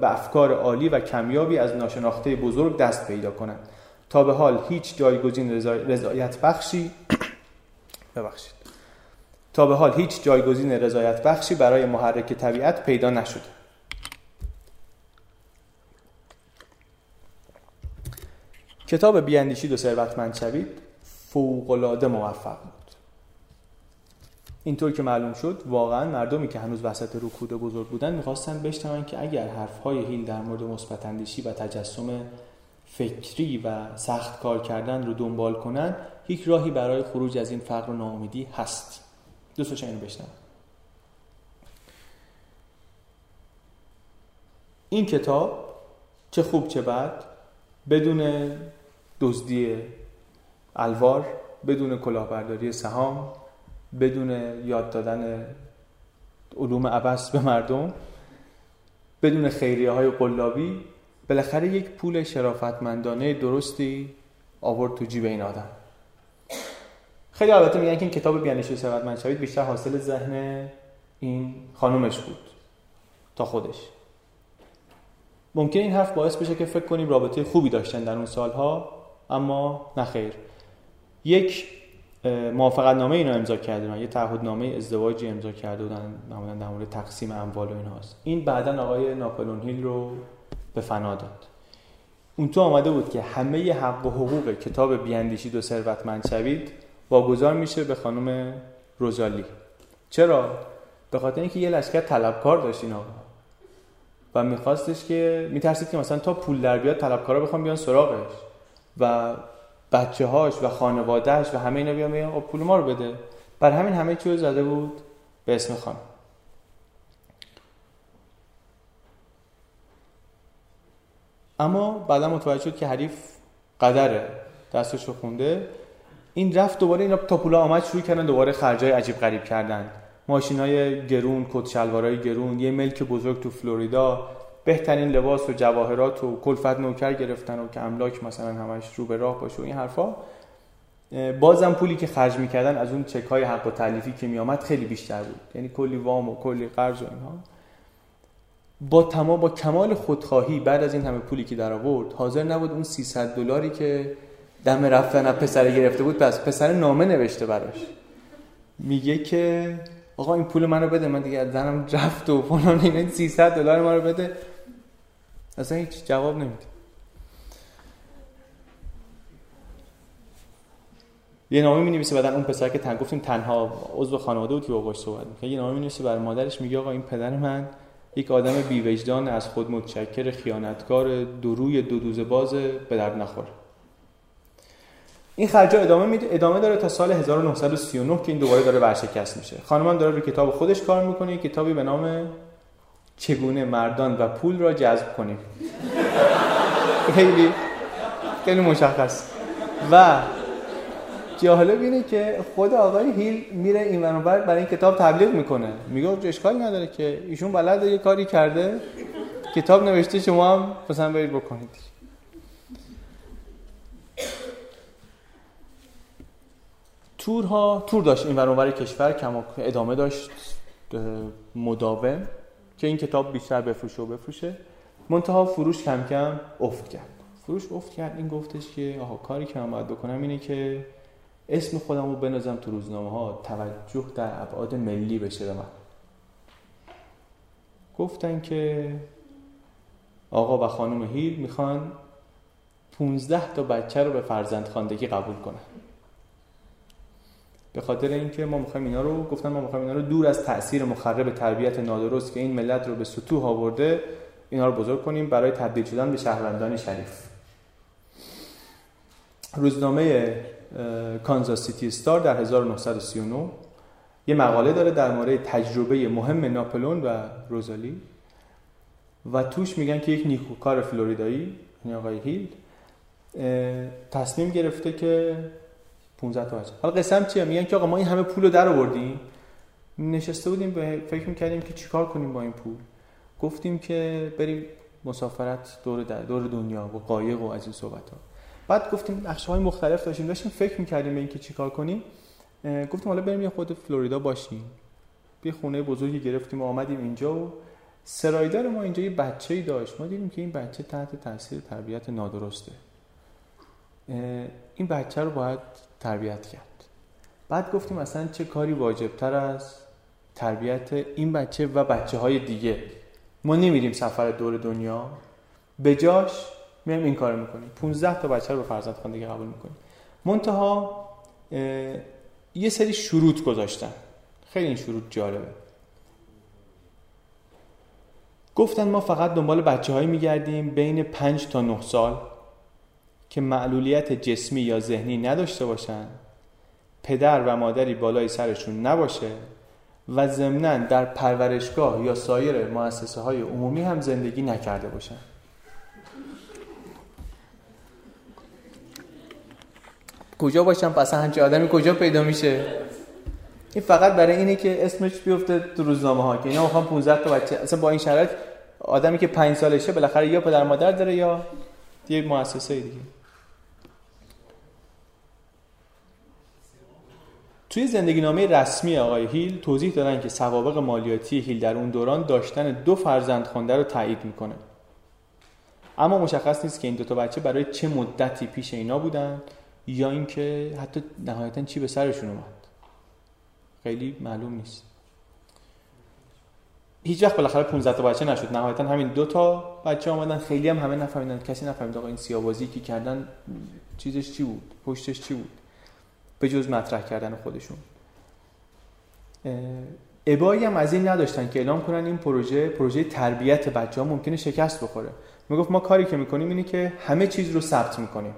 به افکار عالی و کمیابی از ناشناخته بزرگ دست پیدا کنند تا به حال هیچ جایگزین رضایت بخشی ببخشید. تا به حال هیچ جایگزین رضایت بخشی برای محرک طبیعت پیدا نشده. کتاب بیاندیشید و ثروتمند شوید فوقالعاده موفق بود. اینطور که معلوم شد واقعا مردمی که هنوز وسط رکود بزرگ بودن می‌خواستن بشنون که اگر حرفهای هیل در مورد مثبت و تجسم فکری و سخت کار کردن رو دنبال کنن یک راهی برای خروج از این فقر و ناامیدی هست. دوست اینو بشنون این کتاب چه خوب چه بد بدون دزدی الوار بدون کلاهبرداری سهام بدون یاد دادن علوم عبس به مردم بدون خیریه های قلابی بالاخره یک پول شرافتمندانه درستی آورد تو جیب این آدم. خیلی البته میگن که این کتاب بیانشی ثروتمند شوید بیشتر حاصل ذهن این خانومش بود تا خودش. ممکن این حرف باعث بشه که فکر کنیم رابطه خوبی داشتن در اون سالها اما نخیر یک موافقت نامه اینو امضا کردن یه تعهد نامه ازدواجی امضا کرده بودن در مورد تقسیم اموال و اینهاست. این بعدا آقای ناپلون هیل رو به فنا داد. اون تو آمده بود که همه حق و حقوق کتاب بیاندیشید و ثروتمند شوید واگذار میشه به خانم روزالی چرا؟ به خاطر اینکه یه لشکر طلبکار داشت این آقا. و میخواستش که میترسید که مثلا تا پول در بیاد طلبکارا بخوام بیان سراغش. و بچه هاش و خانوادهش و همه اینا بیان میگن خب پول ما رو بده. بر همین همه چیو زده بود به اسم خانم. اما بعدا متوجه شد که حریف قدره دستش رو خونده. این رفت دوباره اینا تا پولا آمد شروع کردن دوباره خرجای عجیب غریب کردن. ماشین های گرون کت شلوارای گرون یه ملک بزرگ تو فلوریدا. بهترین لباس و جواهرات و کلفت نوکر گرفتن و که املاک مثلا همش رو به راه باشه و این حرفا. بازم پولی که خرج می‌کردن از اون چک های حق و تعلیفی که میامد خیلی بیشتر بود. یعنی کلی وام و کلی قرض و اینها. با تمام با کمال خودخواهی بعد از این همه پولی که در آورد حاضر نبود اون 300 دلاری که دم رفتن از پسر گرفته بود پس پسر نامه نوشته براش. میگه که آقا این پول منو بده من دیگه زنم رفت و فلان اینا 300 دلار ما رو بده. اصلا هیچ جواب نمیده. یه نامه می نویسه بعدن اون پسر که تن گفتیم تنها عضو خانواده بود که با صحبت می‌کنه یه نامه می نویسه برای مادرش میگه آقا این پدر من یک آدم بیوجدان از خود متشکر خیانتکار دروی دو دوزه باز به درد نخور. این خرجا ادامه میده ادامه داره تا سال 1939 که این دوباره داره ورشکست میشه. خانمان داره روی کتاب خودش کار می‌کنه. کتابی به نام چگونه مردان و پول را جذب کنیم. خیلی خیلی مشخص. و جالب اینه که خود آقای هیل میره این منور برای این کتاب تبلیغ می‌کنه. میگه اشکالی نداره که ایشون بلد یه کاری کرده کتاب نوشته شما هم مثلا برید بکنید. تورها تور داشت این ورانور کشور کما ادامه داشت مداوم که این کتاب بیشتر بفروشه و بفروشه. منتها فروش کم کم افت کرد. فروش افت کرد. این گفتش که آها کاری که من باید بکنم اینه که اسم خودم رو بنازم تو روزنامه ها توجه در ابعاد ملی بشه به من. گفتن که آقا و خانم هیل می‌خوان 15 تا بچه رو به فرزند خاندگی قبول کنن. به خاطر اینکه ما می‌خوایم اینا رو گفتن ما می‌خوایم اینا رو دور از تاثیر مخرب تربیت نادرست که این ملت رو به سطوح آورده اینا رو بزرگ کنیم برای تبدیل شدن به شهروندان شریف. روزنامه کانزاس سیتی استار در 1939 یه مقاله داره در مورد تجربه مهم ناپلون و روزالی. و توش میگن که یک نیکوکار فلوریدایی یعنی آقای هیل تصمیم گرفته که 15 تا حالا قسم چیه؟ میگن که آقا ما این همه پول رو در آوردیم. نشسته بودیم به فکر می‌کردیم که چیکار کنیم با این پول. گفتیم که بریم مسافرت دور دور دنیا و قایق و از این صحبت ها بعد گفتیم نقشه های مختلف داشتیم داشتیم فکر می‌کردیم به اینکه چیکار کنیم. گفتیم حالا بریم یه خود فلوریدا باشیم. یه خونه بزرگی گرفتیم و آمدیم اینجا و سرایدار ما اینجا یه بچه ای داشت. ما دیدیم که این بچه تحت تاثیر تربیت نادرسته. این بچه رو باید تربیت کرد. بعد گفتیم اصلا چه کاری واجبتر از تربیت این بچه و بچه های دیگه. ما نمیریم سفر دور دنیا. به جاش میایم این کار می‌کنیم. 15 تا بچه رو به فرزند خاندگی قبول می‌کنیم. منتها یه سری شروط گذاشتن. خیلی این شروط جالبه. گفتن ما فقط دنبال بچه هایی میگردیم بین 5 تا 9 سال که معلولیت جسمی یا ذهنی نداشته باشن پدر و مادری بالای سرشون نباشه و ضمنا در پرورشگاه یا سایر مؤسسه های عمومی هم زندگی نکرده باشن. کجا باشم؟ پس همچه آدمی کجا پیدا میشه؟ این فقط برای اینه که اسمش بیفته تو روزنامه ها که اینا می‌خوام 15 تا بچه اصلا با این شرایط آدمی که 5 سالشه بالاخره یا پدر مادر داره یا یه مؤسسه دیگه. توی زندگی نامه رسمی آقای هیل توضیح دادن که سوابق مالیاتی هیل در اون دوران داشتن دو فرزند خونده رو تایید می‌کنه. اما مشخص نیست که این دو تا بچه برای چه مدتی پیش اینا بودن. یا اینکه حتی نهایتا چی به سرشون اومد. خیلی معلوم نیست. هیچ وقت بالاخره 15 تا بچه نشد. نهایتا همین دو تا بچه آمدن خیلی هم همه نفهمیدن. کسی نفهمید آقا این سیاوازی که کردن چیزش چی بود؟ پشتش چی بود؟ به جز مطرح کردن خودشون. ابایی هم از این نداشتن که اعلام کنن این پروژه پروژه تربیت بچه ها ممکنه شکست بخوره. می‌گفت ما کاری که می‌کنیم اینه که همه چیز رو ثبت می‌کنیم.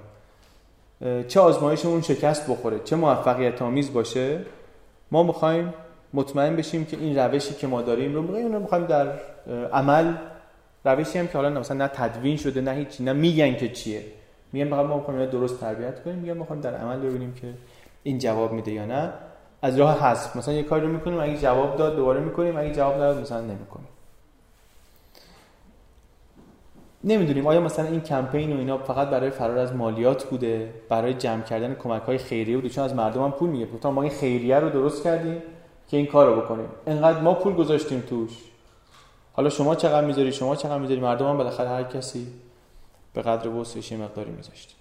چه آزمایشمون شکست بخوره چه موفقیت آمیز باشه. ما می‌خوایم مطمئن بشیم که این روشی که ما داریم رو می‌خوایم می‌خوایم در عمل روشی هم که حالا مثلا نه تدوین شده نه هیچی نه میگن که چیه. میگن ما می‌خوایم درست تربیت کنیم میگن می‌خوایم در عمل ببینیم که این جواب میده یا نه. از راه حذف مثلا یه کاری رو می‌کنیم اگه جواب داد دوباره می‌کنیم اگه جواب نداد مثلا نمی‌کنیم. نمی‌دونیم. آیا مثلا این کمپین و اینا فقط برای فرار از مالیات بوده؟ برای جمع کردن کمک های خیریه بوده؟ چون از مردم هم پول میگه ما این خیریه رو درست کردیم که این کار رو بکنیم. انقدر ما پول گذاشتیم توش. حالا شما چقدر می‌ذاری؟ شما چقدر می‌ذاری؟ مردم هم بالاخره هر کسی به قدر وسعش مقداری میذاشت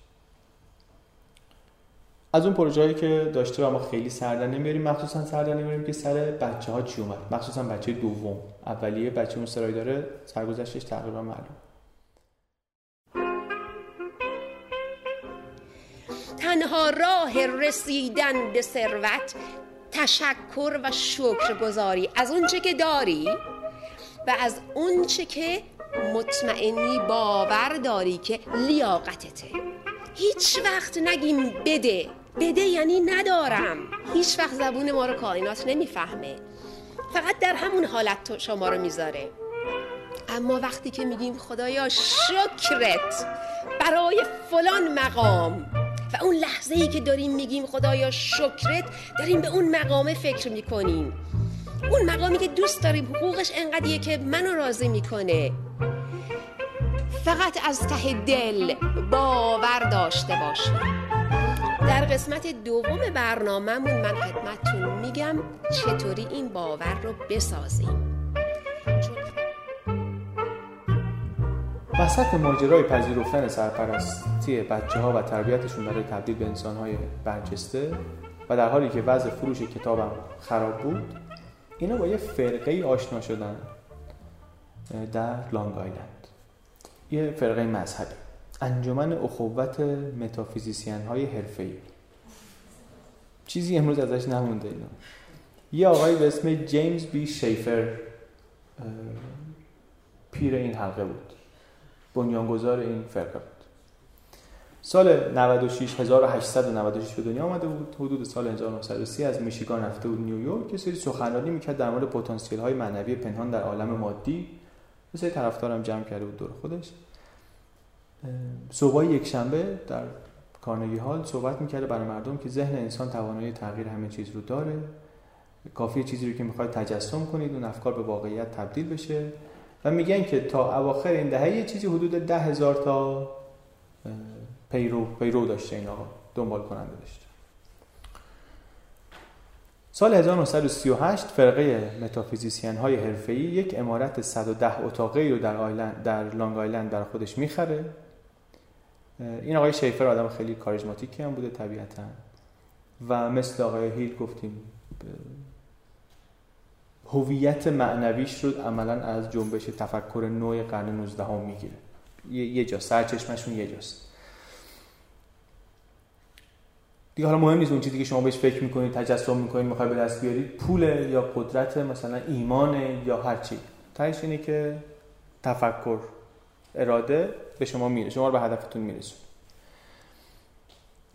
از اون پروژه‌ای که داشته و ما خیلی سردن نمیاریم مخصوصا سردن نمیاریم که سر بچه ها چی اومد؟ مخصوصا بچه دوم. اولیه بچه اون سرای داره سرگذشتش تقریبا معلوم تنها راه رسیدن به ثروت تشکر و شکرگزاری. از اونچه که داری و از اونچه که مطمئنی باور داری که لیاقتته. هیچ وقت نگیم بده. بده یعنی ندارم. هیچ وقت زبون ما رو کائنات نمی‌فهمه. فقط در همون حالت شما رو می‌ذاره. اما وقتی که میگیم خدایا شکرت برای فلان مقام و اون لحظه ای که داریم میگیم خدایا شکرت داریم به اون مقامه فکر می‌کنیم. اون مقامی که دوست داریم حقوقش انقدیه که منو راضی می‌کنه. فقط از ته دل باور داشته باشیم. در قسمت دوم برنامهمون من خدمتتون میگم چطوری این باور رو بسازیم. وسط ماجرای پذیرفتن سرپرستی بچه ها و تربیتشون برای تبدیل به انسان های برجسته و در حالی که وضع فروش کتابم خراب بود اینا با یه فرقه آشنا شدن در لانگ آیلند. یه فرقه مذهبی. انجمن اخوت متافیزیسین های حرفه‌ای. چیزی امروز ازش نمونده اینا. یه آقای به اسم جیمز بی شیفر پیر این حلقه بود. بنیانگذار این فرقه بود. سال 96 1896 به دنیا آمده بود. حدود سال 1930 از میشیگان رفته بود نیویورک یه سری سخنرانی می‌کرد در مورد پتانسیل های معنوی پنهان در عالم مادی. یه سری طرفدارم جمع کرده بود دور خودش. صبح یک شنبه در کارنگی هال صحبت می‌کرده برای مردم که ذهن انسان توانایی تغییر همه چیز رو داره. کافیه چیزی رو که می‌خواید تجسم کنید اون افکار به واقعیت تبدیل بشه. و میگن که تا اواخر این دهه یه چیزی حدود ده هزار تا پیرو پیرو داشته این آقا دنبال کننده داشته. سال 1938 فرقه متافیزیسین های حرفه‌ای یک عمارت 110 اتاقه رو در آیلند در لانگ آیلند در خودش می‌خره. این آقای شیفر آدم خیلی کاریزماتیکی هم بوده طبیعتا. و مثل آقای هیل گفتیم هویت معنویش رو عملا از جنبش تفکر نوع قرن 19 هم می‌گیره. یه جا سرچشمشون یه جاست. دیگه حالا مهم نیست اون چیزی که شما بهش فکر می‌کنید تجسم می‌کنید می‌خوای به دست بیارید پول یا قدرت مثلا ایمان یا هر چی. تایش اینه که تفکر اراده به شما میره شما رو به هدفتون میرسون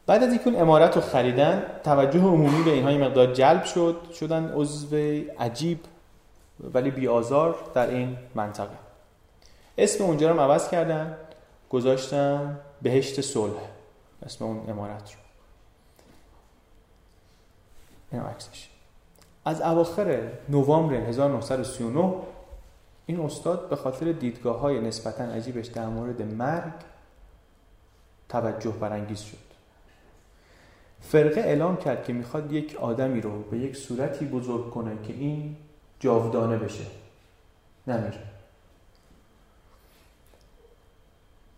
بعد از اینکه اون امارت رو خریدن توجه عمومی به اینها مقدار جلب شد. شدن عضو عجیب ولی بیازار در این منطقه. اسم اونجا رو عوض کردن. گذاشتن بهشت صلح اسم اون امارت رو. این عکسش. از اواخر نوامبر 1939 این استاد به خاطر دیدگاه نسبتا عجیبش در مورد مرگ توجه برانگیز شد. فرقه اعلام کرد که می‌خواد یک آدمی رو به یک صورتی بزرگ کنه که این جاودانه بشه. نمیره.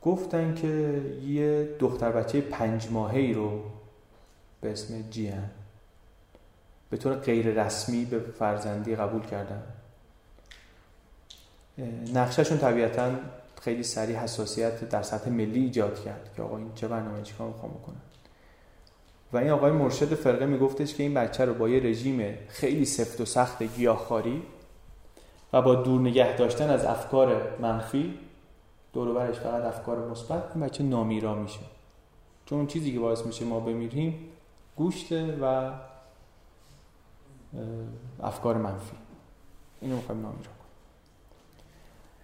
گفتن که یه دختر بچه پنج ماهه رو به اسم جیان به طور غیر رسمی به فرزندی قبول کردن. نقشهشون طبیعتا خیلی سریع حساسیت در سطح ملی ایجاد کرد که آقا این چه برنامه چیکار می‌خوام بکنن و این آقای مرشد فرقه میگفتش که این بچه رو با یه رژیم خیلی سفت و سخت گیاهخواری و با دور نگه داشتن از افکار منفی دور برش فقط افکار مثبت این بچه نامیرا میشه. چون اون چیزی که باعث میشه ما بمیریم گوشته و افکار منفی. اینو می‌خوایم نامیرا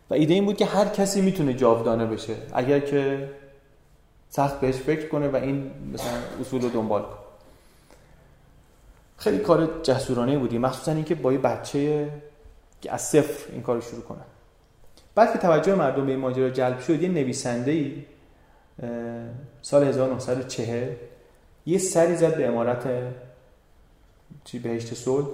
و ایده این بود که هر کسی می‌تونه جاودانه بشه. اگر که سخت بهش فکر کنه و این مثلا اصول رو دنبال کنه. خیلی کار جسورانه بودی مخصوصا اینکه با یه بچه که از صفر این کار رو شروع کنن بعد که توجه مردم به این ماجرا جلب شد یه نویسنده ای سال 1940 یه سری زد به امارت چی بهشت صلح.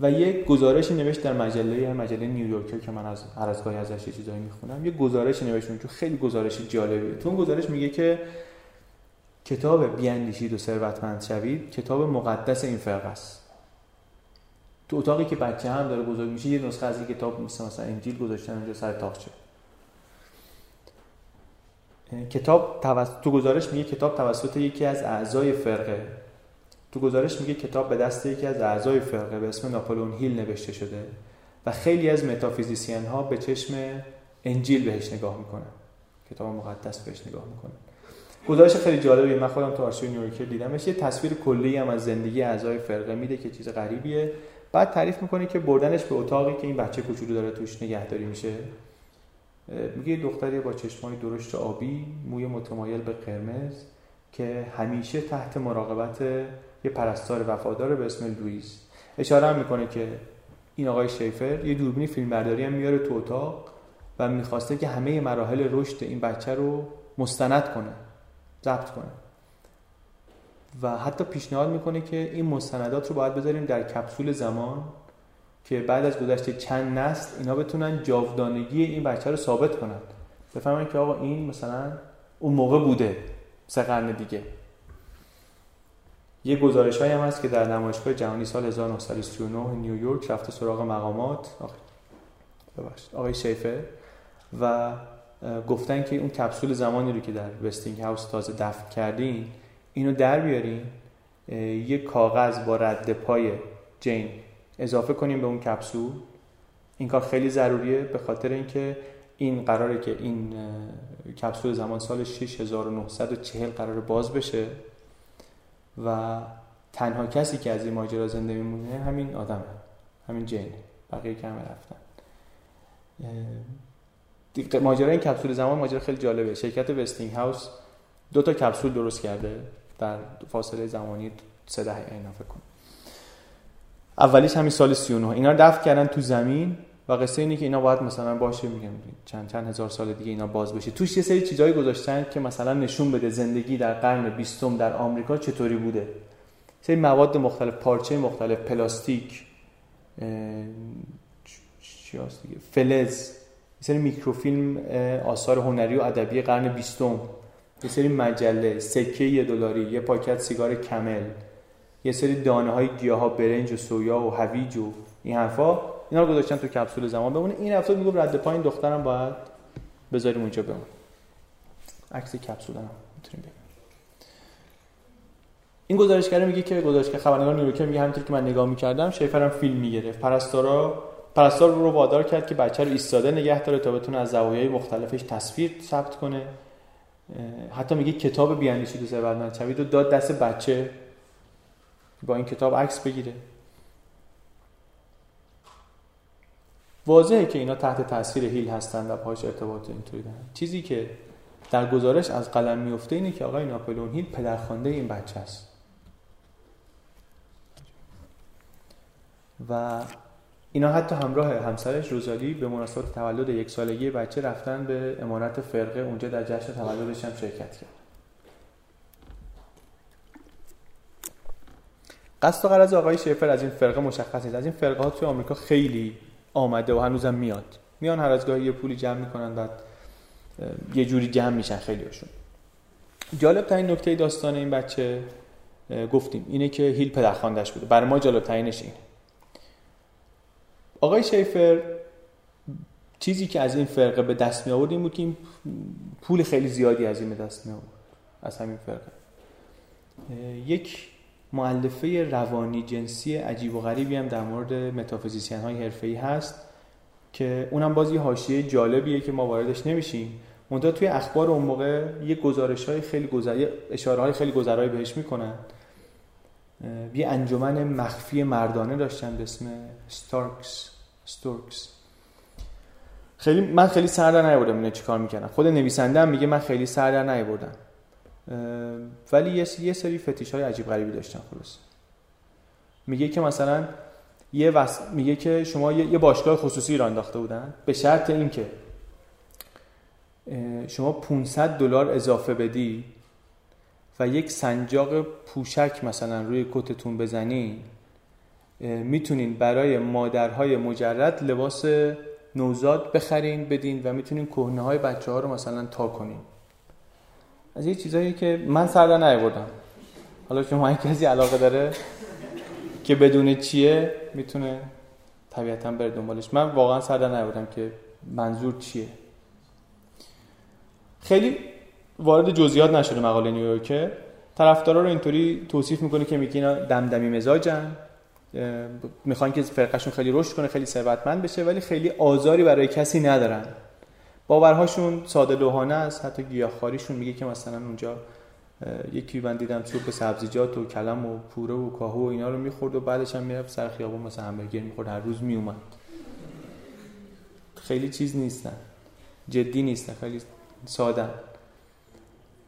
و یه گزارشی نوشت در مجله مجله نیویورکر که من از هر از گاهی ازش چیزایی می‌خونم. یه گزارش نوشت اونجا خیلی گزارش جالبیه. تو اون گزارش میگه که کتاب بیاندیشید و ثروتمند شوید کتاب مقدس این فرقه است. تو اتاقی که بچه هم داره بزرگ میشه یه نسخه از این کتاب مثل مثلا انجیل گذاشتن اونجا سر تاقچه کتاب توسط تو گزارش میگه کتاب توسط یکی از اعضای فرقه. تو گزارش میگه کتاب به دست یکی از اعضای فرقه به اسم ناپلئون هیل نوشته شده و خیلی از متافیزیسین ها به چشم انجیل بهش نگاه می‌کنن. کتاب مقدس بهش نگاه می‌کنن. گزارش خیلی جالبی من خودم تو آرشیو نیویورکر دیدمش. یه تصویر کلی هم از زندگی اعضای فرقه میده که چیز غریبیه. بعد تعریف می‌کنه که بردنش به اتاقی که این بچه کوچولو داره توش نگهداری میشه. میگه دختری با چشمای درشت آبی موی متمایل به قرمز که همیشه تحت مراقبت یه پرستار وفادار به اسم لوئیس. اشاره هم می‌کنه که این آقای شیفر یه دوربینی فیلم برداری هم میاره تو اتاق و می‌خواسته که همه مراحل رشد این بچه رو مستند کنه ضبط کنه. و حتی پیشنهاد می‌کنه که این مستندات رو باید بذاریم در کپسول زمان که بعد از گذشته چند نسل اینا بتونن جاودانگی این بچه رو ثابت کنند بفهمن که آقا این مثلا اون موقع بوده سه قرن دیگه. یه گزارش هم هست که در نمایشگاه جهانی سال 1939 نیویورک رفته سراغ مقامات. آقای شیفه. و گفتن که اون کپسول زمانی رو که در وستینگ هاوس تازه دفن کردین اینو در بیارین. یه کاغذ با رد پای جین اضافه کنیم به اون کپسول. این کار خیلی ضروریه به خاطر اینکه این قراره که این کپسول زمان سال 6940 قرار باز بشه. و تنها کسی که از این ماجرا زنده میمونه همین آدمه. همین جین بقیه همه رفتن. ماجرا این کپسول زمان ماجرا خیلی جالبه. شرکت وستینگ هاوس دو تا کپسول درست کرده. در فاصله زمانی سه دهه اینا فکر کنم. اولیش همین سال 39 اینا رو دفن کردن تو زمین. و قصه اینه که اینا باید مثلا باشه میگم چند چند هزار سال دیگه اینا باز بشه. توش یه سری چیزایی گذاشتن که مثلا نشون بده زندگی در قرن بیستم در آمریکا چطوری بوده. سری مواد مختلف پارچه مختلف پلاستیک چی دیگه؟ فلز. یه سری میکروفیلم آثار هنری و ادبی قرن بیستم. یه سری مجله سکه یه دلاری یه پاکت سیگار کمل. یه سری دانه های گیاه ها برنج و سویا و هویج و این حرفا. اینا رو گذاشتن تو کپسول زمان. بمونه این هفته میگم رد پایین دخترم باید بذاریم اونجا بمونه. عکس کپسول هم می‌تونیم بگیم. این گزارشگر میگه که گزارشگر خبرنگار نیویورکر میگه همینطور که من نگاه می‌کردم شیفرم فیلم می‌گرفت. پرستارا پرستار رو وادار کرد که بچه رو ایستاده نگه داره تا بتونه از زوایای مختلفش تصویر ثبت کنه. حتی میگه کتاب بیاندیشید و ثروتمند شوید و داد دست بچه. با این کتاب عکس بگیره. واضحه که اینا تحت تاثیر هیل هستن و پاش ارتباط اینطوری دارن چیزی که در گزارش از قلم میفته اینه که آقای ناپلون هیل پدرخوانده این بچه است. و اینا حتی همراه همسرش روزالی به مناسبت تولد یک سالگی بچه رفتن به امارت فرقه اونجا در جشن تولدش هم شرکت کرد. قصد و قرض آقای شیفر از این فرقه مشخص نیست. از این فرقه ها توی آمریکا خیلی آمده و هنوزم میاد. میان هر از گاهی یه پولی جمع می‌کنن بعد یه جوری جمع میشن خیلی هاشون جالب ترین نکته داستان این بچه گفتیم اینه که هیل پدرخواندش بوده. برای ما جالب ترینش اینه. آقای شیفر چیزی که از این فرقه به دست می آورد این بود که این پول خیلی زیادی از این به دست می آورد از همین فرقه. یک معلفه روانی جنسی عجیب و غریبی هم در مورد متافیزیسین های حرفه‌ای هست که اونم باز یه حاشیه جالبیه که ما واردش نمیشیم. منتها توی اخبار اون موقع یه گزارش های خیلی گذر... اشاره های خیلی گذرایی بهش می‌کنن. یه انجمن مخفی مردانه داشتن به اسم ستارکس ستورکس خیلی من خیلی سر در نیاوردم اینا چیکار می‌کنن خود نویسنده هم میگه من خیلی سر در ولی یه سری فتیش های عجیب غریبی داشتن خلاص. میگه که مثلا یه وس... میگه که شما یه باشگاه خصوصی را انداخته بودن به شرط اینکه شما 500 دلار اضافه بدی و یک سنجاق پوشک مثلا روی کتتون بزنی می‌تونین برای مادرهای مجرد لباس نوزاد بخرین بدین و می‌تونین کهنه های بچه ها رو مثلا تا کنین. از یه چیزایی که من سر نیاوردم. حالا شما کسی علاقه داره که بدون چیه می‌تونه طبیعتا بره دنبالش. من واقعا سر نیاوردم که منظور چیه. خیلی وارد جزئیات نشده مقاله نیویورکه. طرفدارا رو اینطوری توصیف می‌کنه که میگه اینا دمدمی مزاجن. می‌خوان که فرقشون خیلی رشد کنه خیلی ثروتمند بشه ولی خیلی آزاری برای کسی ندارن. باورهاشون ساده لوحانه است. حتی گیاهخواریشون میگه که مثلا اونجا یکی من دیدم سوپ سبزیجات و کلم و پوره و کاهو و اینا رو می‌خورد و بعدش هم می‌رفت سر خیابون مثلا همبرگر می‌خورد. هر روز میومد خیلی چیز نیستن. جدی نیستن. خیلی ساده.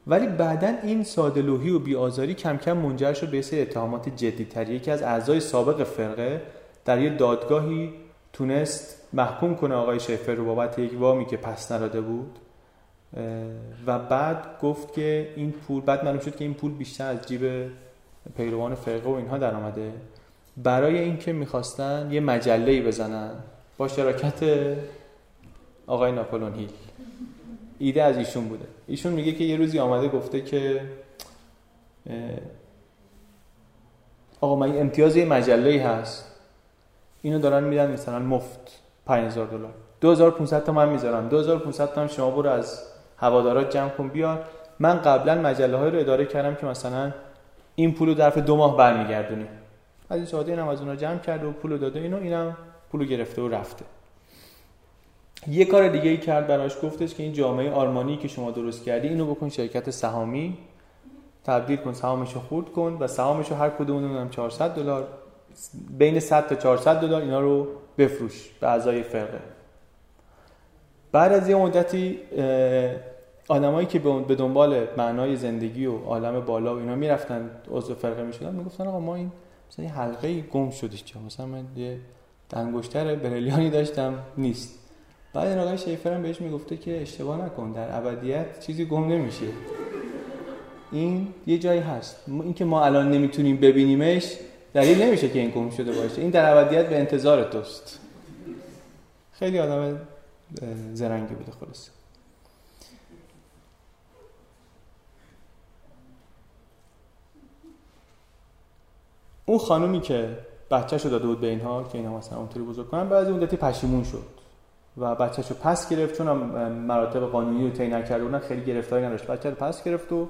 ولی بعدا این ساده لوحی و بیآزاری کم کم منجر شد به سری اتهامات جدی یکی از اعضای سابق فرقه در یه دادگاهی تونست محکوم کنه آقای شیفر رو بابت یک وامی که پس نداده بود. و بعد گفت که این پول بعد معلوم شد که این پول بیشتر از جیب پیروان فرقه و اینها در آمده. برای اینکه می‌خواستن یه مجله بزنن با شراکت آقای ناپولون هیل. ایده از ایشون بوده. ایشون میگه که یه روزی آمده گفته که آقا من امتیاز یه مجله هست. اینو دارن میدن مثلا مفت 5000 دلار. 2500 تا من می‌ذارم 2500 تا هم شما برو از هوادارات جمع کن بیار. من قبلا مجله های رو اداره کردم که مثلا این پولو در دو ماه برمیگردونی. از این ساده اینم از اونها جمع کرده و پولو داده اینو اینم پولو گرفته و رفته. یه کار دیگه ای کرد براش گفتش که این جامعه آرمانی که شما درست کردی اینو بکن شرکت سهامی. تبدیل کن سهامشو خورد کن و سهامشو هر کدوم اونم 400 دلار. بین 100 تا 400 دلار اینا رو بفروش به اعضای فرقه. بعد از یه مدتی آدمایی که به دنبال معنای زندگی و عالم بالا و اینا می‌رفتن عضو فرقه می‌شدن می‌گفتن آقا ما این مثلا یه حلقه گم شده چه مثلا من یه انگشتر بریلیانی داشتم نیست. بعد این آقای شیفر هم بهش می‌گفته که اشتباه نکن در ابدیت چیزی گم نمیشه. این یه جایی هست. این که ما الان نمی‌تونیم ببینیمش دلیل نمیشه که این گم شده باشه. این در ابدیت به انتظار توست. خیلی آدم زرنگی بوده خلاص اون خانومی که بچه‌شو داده بود به اینها که اینا مثلا اونطوری بزرگ کنن بعد اون دتی پشیمون شد و بچه‌شو پس گرفت چون مراتب قانونی رو طی نکرده بودن خیلی گرفتاری نداشت. بچه رو پس گرفت و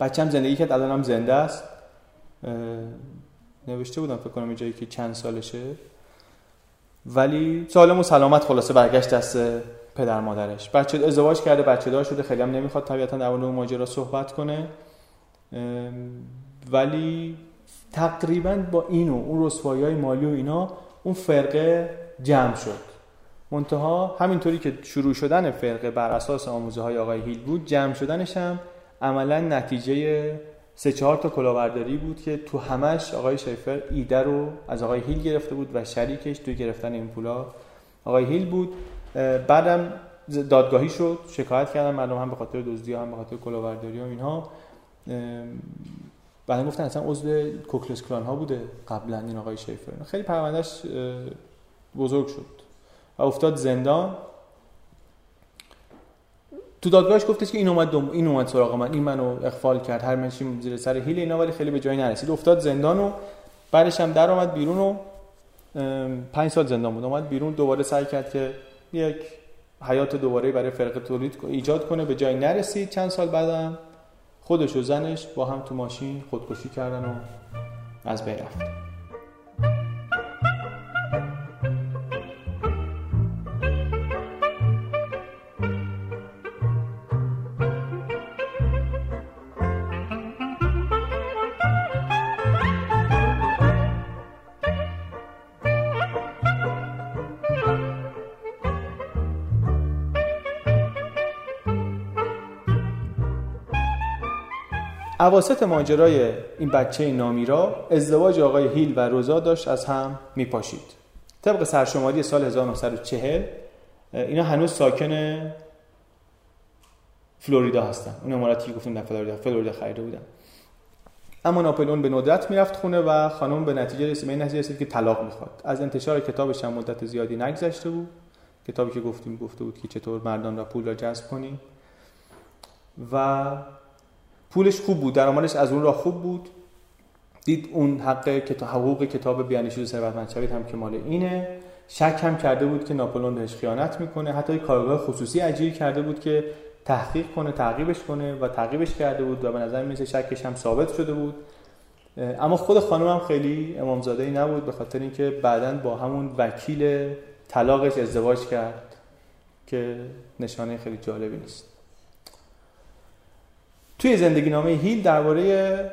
بچه‌م زندگی کرد الان هم زنده است. نوشته بودم فکر کنم جایی که چند سالشه. ولی سالم و سلامت خلاصه برگشت دست پدر مادرش. بچه ازدواج کرده بچه دار شده خیلی هم نمی‌خواد طبیعتا در مورد ماجرا صحبت کنه. ولی تقریبا با اینو اون رسوایی های مالی و اینا اون فرقه جمع شد. منتها همینطوری که شروع شدن فرقه بر اساس آموزه های آقای هیل بود جمع شدنش هم عملا نتیجه سه چهار تا کلاورداری بود که تو همش آقای شیفر ایده رو از آقای هیل گرفته بود و شریکش توی گرفتن این پولا. آقای هیل بود. بعدم دادگاهی شد شکایت کردن مردم هم به خاطر دزدی هم به خاطر کلاورداری و اینها. بعد گفتن اصلا عضو کوکلس کلان ها بوده قبلا این آقای شیفر. خیلی پروندهش بزرگ شد. و افتاد زندان. تو دادگاهش گفتش که این اومد دم... این اومد سراغ من این منو اخفال کرد هر منشی زیر سر هیل اینا ولی خیلی به جایی نرسید. افتاد زندان و بعدش هم در اومد بیرون و پنج سال زندان بود. اومد بیرون دوباره سعی کرد که یک حیات دوباره برای فرقه تولید ایجاد کنه به جایی نرسید. چند سال بعدم خودش و زنش با هم تو ماشین خودکشی کردن و از بین رفتن اواسط ماجرای این بچه نامیرا ازدواج آقای هیل و روزا داشت از هم میپاشید. طبق سرشماری سال 1940 اینا هنوز ساکن فلوریدا هستن. اون اماراتی که گفتیم در فلوریدا فلوریدا خریده بودن. اما ناپلئون به ندرت می‌رفت خونه و خانم به نتیجه رسید به نتیجه رسید که طلاق می‌خواد. از انتشار کتابش هم مدت زیادی نگذشته بود. کتابی که گفتیم گفته بود که چطور مردان را پول را جذب کنیم. و پولش خوب بود درآمدش از اون را خوب بود. دید اون حق کتاب حقوق کتاب بیانشود ثروتمند شوید هم که مال اینه. شک هم کرده بود که ناپلون بهش خیانت می‌کنه. حتی کارگاه خصوصی اجیر کرده بود که تحقیق کنه تعقیبش کنه و تعقیبش کرده بود و به نظر میسه شکش هم ثابت شده بود. اما خود خانم هم خیلی امامزاده ای نبود به خاطر اینکه بعدا با همون وکیل طلاقش ازدواج کرد که نشانه خیلی جالبی نیست. توی زندگی نامه هیل درباره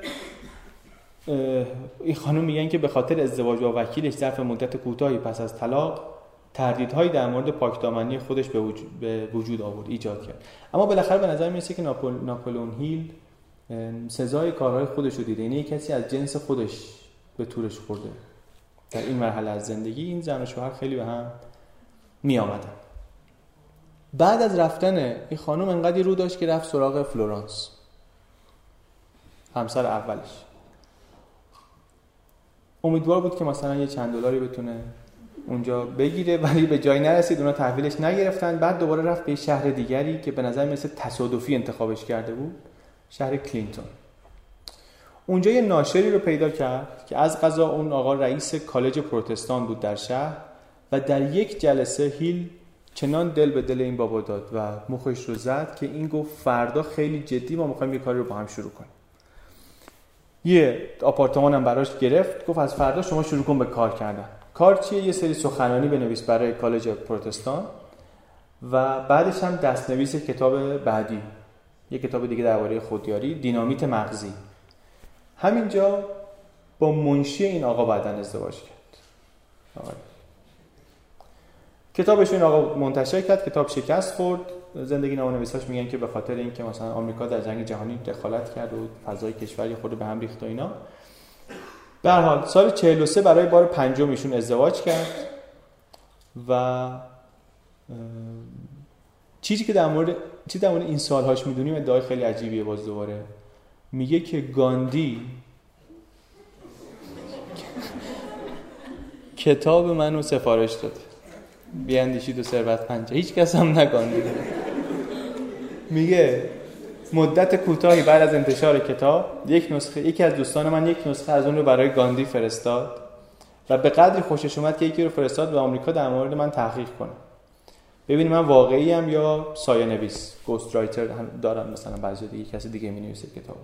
این خانم میگن که به خاطر ازدواج با وکیلش ظرف مدت کوتاهی پس از طلاق تردیدهایی در مورد پاکدامنی خودش به وجود, به وجود آورد ایجاد کرد. اما بالاخره به نظر می‌رسه که ناپل... ناپلون هیل سزای کارهای خودش رو دیده. یعنی کسی از جنس خودش به تورش خورده. در این مرحله از زندگی این زن و شوهر خیلی به هم می آمدن. بعد از رفتن این خانم انقدر رو داشت که رفت سراغ فلورانس. همسر اولش. امیدوار بود که مثلا یه چند دلاری بتونه اونجا بگیره ولی به جایی نرسید اونا تحویلش نگرفتن. بعد دوباره رفت به شهر دیگری که به نظر مثل تصادفی انتخابش کرده بود شهر کلینتون. اونجا یه ناشری رو پیدا کرد که از قضا اون آقا رئیس کالج پروتستان بود در شهر و و در یک جلسه هیل چنان دل به دل این بابا داد و مخش رو زد که این گفت فردا خیلی جدی ما می‌خوایم یه کاری رو با هم شروع کنیم. یه آپارتمان هم براش گرفت گفت از فردا شما شروع کن به کار کردن. کار چیه؟ یه سری سخنانی بنویس برای کالج پروتستان و بعدش هم دستنویس کتاب بعدی. یه کتاب دیگه درباره خودیاری دینامیت مغزی. همینجا با منشی این آقا بعدا ازدواج کرد. آره. کتابش این آقا منتشر کرد کتاب شکست خورد. زندگی نامه نویساش میگن که به خاطر اینکه مثلا آمریکا در جنگ جهانی دخالت کرد و فضای کشوری خود به هم ریخت و اینا. به حال سال 43 برای بار پنجم ایشون ازدواج کرد و چیزی که در مورد چیزی در مورد این سالهاش می‌دونیم ادعای خیلی عجیبیه باز دوباره. میگه که گاندی کتاب منو سفارش داد بیاندیشید و ثروت پنجه هیچ کس هم نگاندی. میگه مدت کوتاهی بعد از انتشار کتاب یک نسخه یکی از دوستان من یک نسخه از اون رو برای گاندی فرستاد و به قدری خوشش اومد که یکی رو فرستاد به آمریکا در مورد من تحقیق کنه. ببینید من واقعی هم یا سایه نویس گوست رایتر دارم مثلا بعضی دیگه کسی دیگه می نویسه کتاب.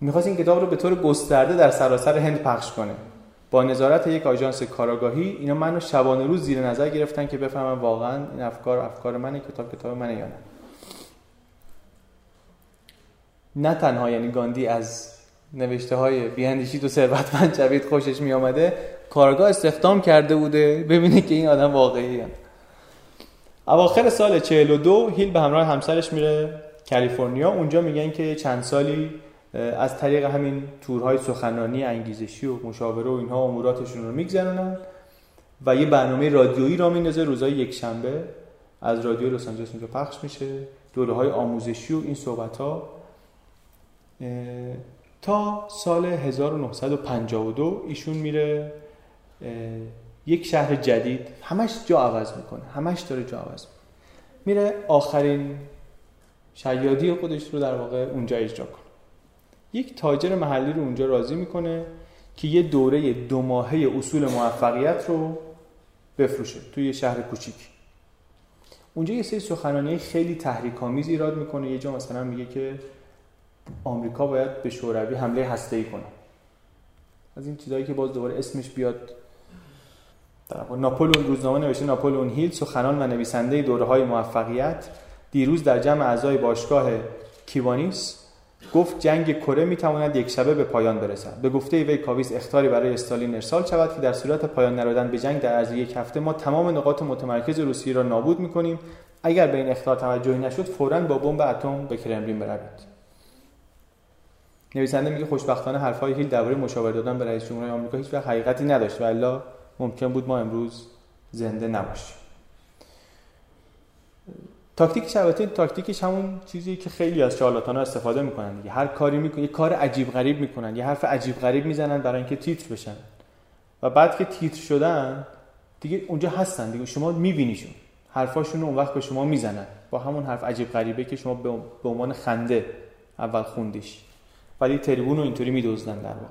می‌خواست این کتاب رو به طور گسترده در سراسر هند پخش کنه. با نظارت یک آژانس کاراگاهی اینا منو شبانه روز زیر نظر گرفتن که بفهمم واقعا این افکار افکار منه کتاب کتاب منه یا نه. نه تنها یعنی گاندی از نوشته های بیاندیشید و ثروتمند جوید خوشش می آمده کارگاه استخدام کرده بوده ببینه که این آدم واقعی هم. اواخر سال 42 هیل به همراه همسرش میره کالیفرنیا. اونجا میگن که چند سالی از طریق همین تورهای سخنرانی انگیزشی و مشاوره و اینها اموراتشون رو میگذرونن و یه برنامه رادیویی را میندازه روزای یک شنبه از رادیو لس آنجلس اونجا پخش میشه. دوره های آموزشی و این صحبت ها تا سال 1952 ایشون میره یک شهر جدید همش جا عوض می‌کنه همش داره جا عوض می‌کنه. میره آخرین شیادی خودش رو در واقع اونجا اجرا کنه. یک تاجر محلی رو اونجا راضی می‌کنه که یه دوره دو ماهه اصول موفقیت رو بفروشه توی یه شهر کوچیک. اونجا یه سری سخنرانی خیلی تحریک آمیز ایراد می‌کنه. یه جا مثلا میگه که آمریکا باید به شوروی حمله هسته‌ای کنه. از این چیزایی که باز دوباره اسمش بیاد ناپولون روزنامه نوشته ناپولون هیل سخنان و نویسنده دوره های موفقیت دیروز در جمع اعضای باشگاه کیوانیس گفت جنگ کره می تواند یک شبه به پایان برسد. به گفته وی کاویس اختاری برای استالین ارسال شود که در صورت پایان نرودن به جنگ در عرض یک هفته ما تمام نقاط متمرکز روسیه را نابود می کنیم اگر به این اختار توجهی نشد فورا با بمب اتم به کرملین بروید. نویسنده میگه خوشبختانه حرفهای هیل درباره مشاوره دادن به رئیس جمهور آمریکا هیچ وقت حقیقتی نداشت و الا ممکن بود ما امروز زنده نباشیم. تاکتیک البته تاکتیکش همون چیزی که خیلی از شارلاتان ها استفاده می‌کنن دیگه. هر کاری می‌کنن یه کار عجیب غریب می‌کنن یه حرف عجیب غریب می‌زنن برای اینکه تیتر بشن. و بعد که تیتر شدن دیگه اونجا هستن دیگه. شما میبینیشون. حرفاشون اون وقت به شما می‌زنن. با همون حرف عجیب غریبه که شما به عنوان خنده اول خوندیش. ولی تریبون رو اینطوری میدوزدن در واقع.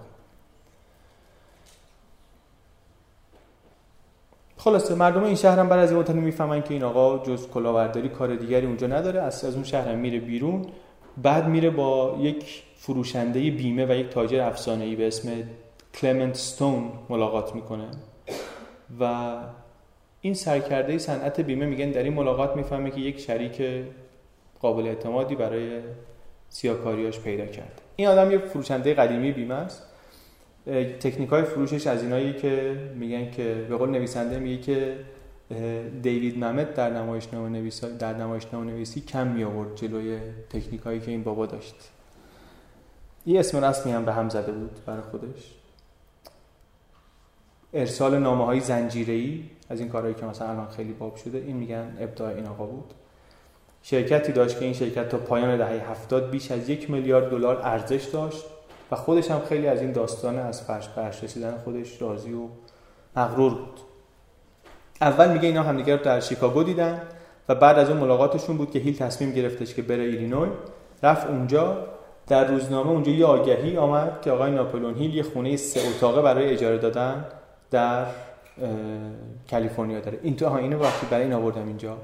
خلاصه مردم این شهر هم بعد از این می‌فهمن که این آقا جز کلاورداری کار دیگری اونجا نداره. از از اون شهر هم میره بیرون. بعد میره با یک فروشنده بیمه و یک تاجر افسانه‌ای به اسم کلمنت ستون ملاقات می‌کنه. و این سرکرده صنعت بیمه میگن در این ملاقات می‌فهمه که یک شریک قابل اعتمادی برای سیاکاریاش پیدا کرده این آدم یه فروشنده قدیمی بیمه است تکنیک های فروشش از اینایی که میگن که به قول نویسنده میگه که دیوید ممت در نمایشنامه نویسی در نمایشنامه نویسی کم می آورد جلوی تکنیک هایی که این بابا داشت. این اسم رسمی هم به هم زده بود برای خودش. ارسال نامه های زنجیره از این کارهایی که مثلا الان خیلی باب شده. این میگن ابداع این آقا بود. شرکتی داشت که این شرکت تا پایان دهه هفتاد بیش از یک میلیارد دلار ارزش داشت و خودش هم خیلی از این داستان از فرش پرش رسیدن خودش راضی و مغرور بود. اول میگه اینا همدیگه رو در شیکاگو دیدن و بعد از اون ملاقاتشون بود که هیل تصمیم گرفتش که بره ایلینوی. رفت اونجا. در روزنامه اونجا یه آگهی آمد که آقای ناپلون هیل یه خونه سه اتاقه برای اجاره دادن در کالیفرنیا داره. اینطور ها اینو وقتی برای این آوردم اینجا.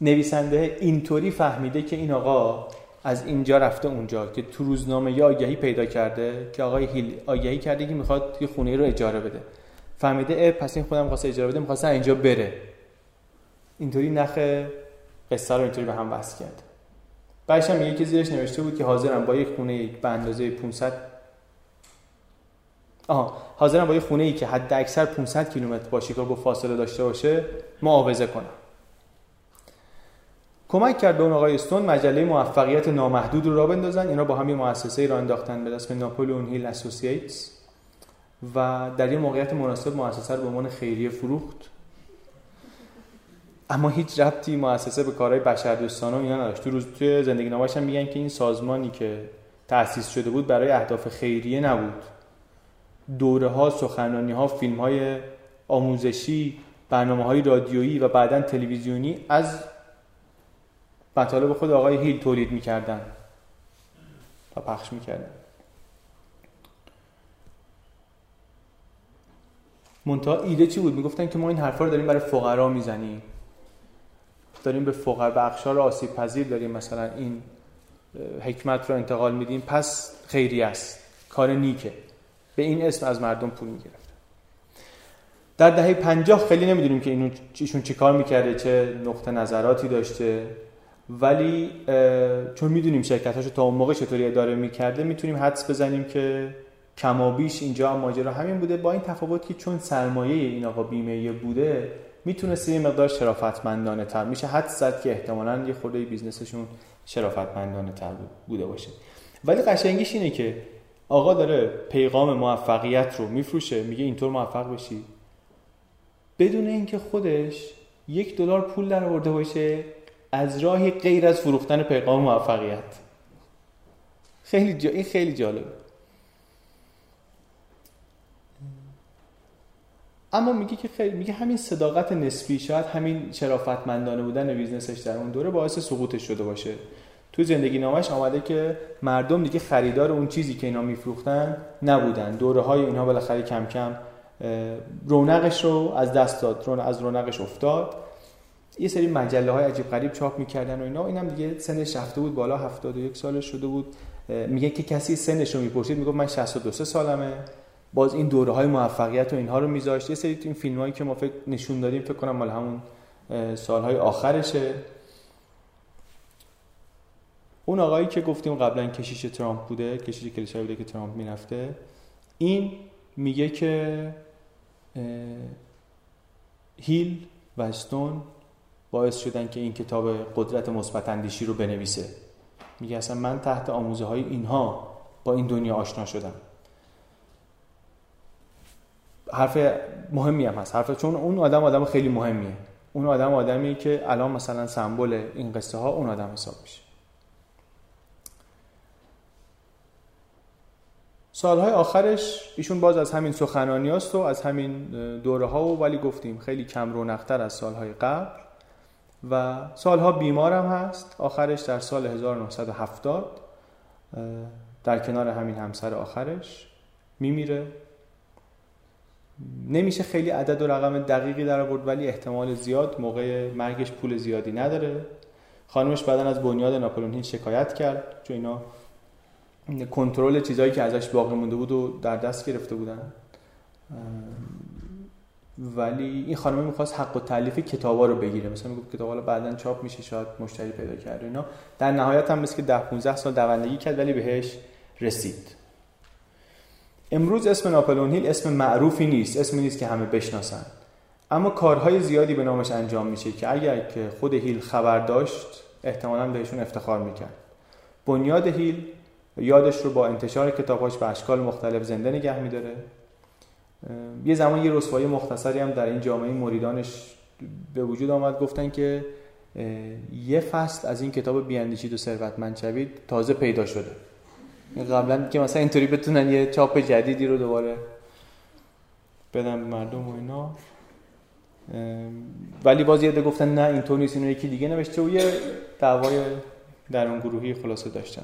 نویسنده اینطوری فهمیده که این آقا از اینجا رفته اونجا که تو روزنامه یا آگهی پیدا کرده که آقای هیل آگهی کرده که می‌خواد یه خونه رو اجاره بده. فهمیده پس این خودم خواسته اجاره بده می‌خواسته اینجا بره. اینطوری نخ قصه رو اینطوری به هم وصل کرد. بعدش هم که زیرش نوشته بود که حاضرم با یک خونه به اندازه 500 آها حاضرم با یک خونه ای که حد اکثر 500 کیلومتر با شیکاگو فاصله داشته باشه معاوضه کنم. کمک کرد به اون آقای استون مجله موفقیت نامحدود رو را بندازن. اینا با هم یه مؤسسه را انداختن به اسم ناپولون هیل اسوسییتس. و در این موقعیت مناسب مؤسسه رو به عنوان خیریه فروخت. اما هیچ ربطی مؤسسه به کارهای بشردوستانه اینا نداشت. تو روز توی زندگی نامش هم میگن که این سازمانی که تأسیس شده بود برای اهداف خیریه نبود. دوره ها سخنرانی ها فیلم های آموزشی برنامه های رادیویی و بعدا تلویزیونی از مطالب خود آقای هیل تولید می‌کردن و پخش می‌کردن. منتها ایده چی بود؟ می‌گفتن که ما این حرفا رو داریم برای فقرا می‌زنیم. داریم به فقر به اقشار آسیب پذیر داریم. مثلا این حکمت رو انتقال میدیم پس خیری است. کار نیکه. به این اسم از مردم پول می‌گرفت. در دهه پنجاه خیلی نمی‌دونیم که اینو ایشون چی کار می‌کرده چه نقطه نظراتی داشته. ولی چون می‌دونیم شرکتاشو تا اون موقع چطوری اداره می‌کرده می‌تونیم حدس بزنیم که کمابیش اینجا ماجرا همین بوده. با این تفاوت که چون سرمایه این آقا بیمه بوده می‌تونست یه مقدار شرافتمندانه تر میشه. حد زد که احتمالا یه خورده بیزنسشون شرافتمندانه تر بوده باشه. ولی قشنگیش اینه که آقا داره پیغام موفقیت رو میفروشه میگه اینطور موفق بشی. بدون اینکه خودش یک دلار پول در آورده باشه از راهی غیر از فروختن پیغام موفقیت. خیلی جا... این خیلی جالبه. اما میگه که خیلی میگه همین صداقت نسبی شاید همین شرافتمندانه بودن business ش در اون دوره باعث سقوطش شده باشه. تو زندگی نامش آمده که مردم دیگه خریدار اون چیزی که اینا میفروختن نبودن. دوره های اینها بالاخره کم کم رونقش رو از دست داد از رونقش افتاد. یه سری مجله های عجیب غریب چاپ می‌کردن و اینا. اینم دیگه سنش رفته بود بالا 71 سالش شده بود. میگه که کسی سنش رو می‌پرسید می‌گفت من 62 سالمه. باز این دوره های موفقیت و اینها رو میذاشت. یه سری این فیلم هایی که ما فکر نشون دادیم فکر کنم مال همون سالهای آخرشه. اون آقایی که گفتیم قبلا کشیش ترامپ بوده کشیش کلیسای بوده که ترامپ می‌رفته این میگه که هیل و استون باعث شدن که این کتاب قدرت مثبت اندیشی رو بنویسه. میگه اصلا من تحت آموزه های اینها با این دنیا آشنا شدم. حرف مهمی هم هست. حرف چون اون آدم آدم خیلی مهمیه. اون آدم آدمی که الان مثلا سمبل این قصه ها اون آدم حساب میشه. سالهای آخرش ایشون باز از همین سخنانی و از همین دوره ها و ولی گفتیم خیلی کم رونقتر از سالهای قبل. و سالها بیمار هم هست. آخرش در سال 1970 در کنار همین همسر آخرش میمیره. نمیشه خیلی عدد و رقم دقیقی در آورد ولی احتمال زیاد موقع مرگش پول زیادی نداره. خانمش بعدا از بنیاد ناپلون شکایت کرد چون اینا کنترل چیزایی که ازش باقی مونده بود و در دست گرفته بودن. ولی این خانم می‌خواست حق و تعلیف کتابا رو بگیره. مثلا می‌گفت کتابا رو بعدا چاپ میشه شاید مشتری پیدا کرد اینا. در نهایت هم مثل که 10 15 سال دوندگی کرد ولی بهش رسید. امروز اسم ناپلون هیل اسم معروفی نیست اسمی نیست که همه بشناسن. اما کارهای زیادی به نامش انجام میشه که اگر که خود هیل خبر داشت احتمالا بهشون افتخار می‌کرد. بنیاد هیل یادش رو با انتشار کتاباش به اشکال مختلف زنده نگه میداره. یه زمان یه رسوایی مختصری هم در این جامعه مریدانش به وجود آمد گفتن که یه فصل از این کتاب بیاندیشید و ثروتمند شوید تازه پیدا شده. قبلا که مثلا اینطوری بتونن یه چاپ جدیدی رو دوباره بدن به مردم و اینا. ولی باز یه گفتن نه اینطور نیست اینو یکی دیگه نوشته و یه دعوای در اون گروهی خلاصه داشتن.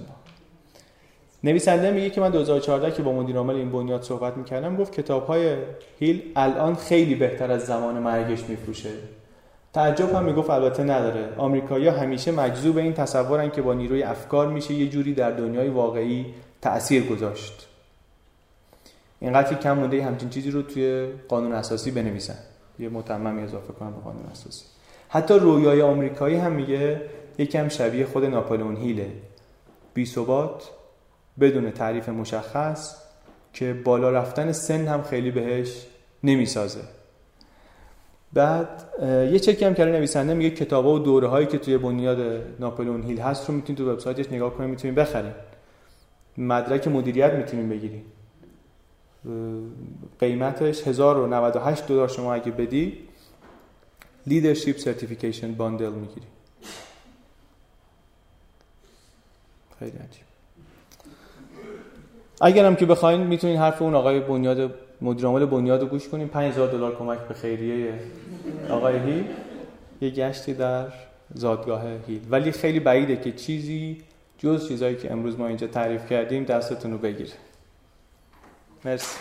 نویسنده میگه که من 2014 که با مدیر عامل این بنیاد صحبت می‌کردم گفت کتاب های هیل الان خیلی بهتر از زمان مرگش میفروشه. تعجب هم می‌گفت البته نداره. آمریکایی‌ها همیشه مجذوب این تصورن که با نیروی افکار میشه یه جوری در دنیای واقعی تأثیر گذاشت. اینقدر کم مونده همچین چیزی رو توی قانون اساسی بنویسن. یه متممی اضافه کنم به قانون اساسی. حتی رویای آمریکایی هم میگه یکم شبیه خود ناپلئون هیله. بی ثبات بدون تعریف مشخص که بالا رفتن سن هم خیلی بهش نمی‌سازه. بعد یه چکی هم کرده نویسنده میگه کتابا و دوره هایی که توی بنیاد ناپلئون هیل هست رو می‌تونید تو وبسایتش نگاه کنید می‌تونید بخرید. مدرک مدیریت می‌تونید بگیرید. قیمتش 1098 دلار شما اگه بدی leadership certification bundle می‌گیری خیلی عجیب. اگرم که بخواین می‌تونین حرف اون آقای بنیاد مدیر عامل بنیاد رو گوش کنیم 5000 دلار کمک به خیریه آقای هیل یه گشتی در زادگاه هیل. ولی خیلی بعیده که چیزی جز چیزایی که امروز ما اینجا تعریف کردیم دستتون رو بگیره. مرسی.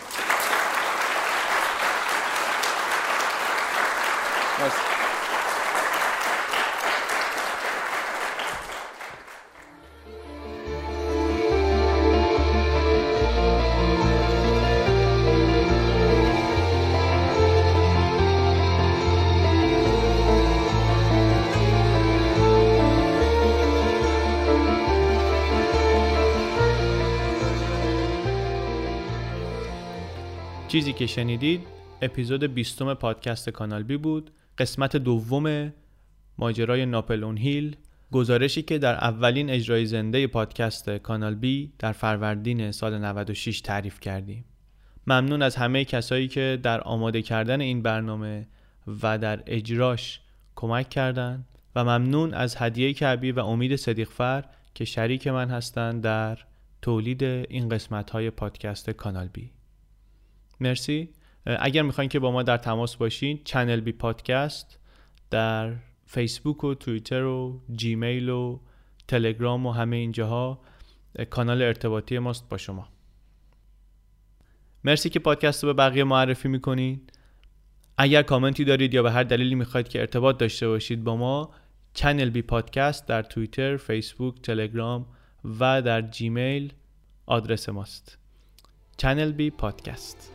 مرسی. چیزی که شنیدید اپیزود بیستم پادکست کانال بی بود. قسمت دوم ماجرای ناپلون هیل. گزارشی که در اولین اجرای زنده پادکست کانال بی در فروردین سال 96 تعریف کردیم. ممنون از همه کسایی که در آماده کردن این برنامه و در اجراش کمک کردند و ممنون از هدیه کعبی و امید صدیقفر که شریک من هستند در تولید این قسمت های پادکست کانال بی. مرسی. اگر می‌خواین که با ما در تماس باشین چنل بی پادکست در فیسبوک و توییتر و جیمیل و تلگرام و همه اینجاها کانال ارتباطی ماست با شما. مرسی که پادکست رو به بقیه معرفی می‌کنین. اگر کامنتی دارید یا به هر دلیلی می‌خواید که ارتباط داشته باشید با ما چنل بی پادکست در توییتر، فیسبوک، تلگرام و در جیمیل آدرس ماست. چنل بی پادکست.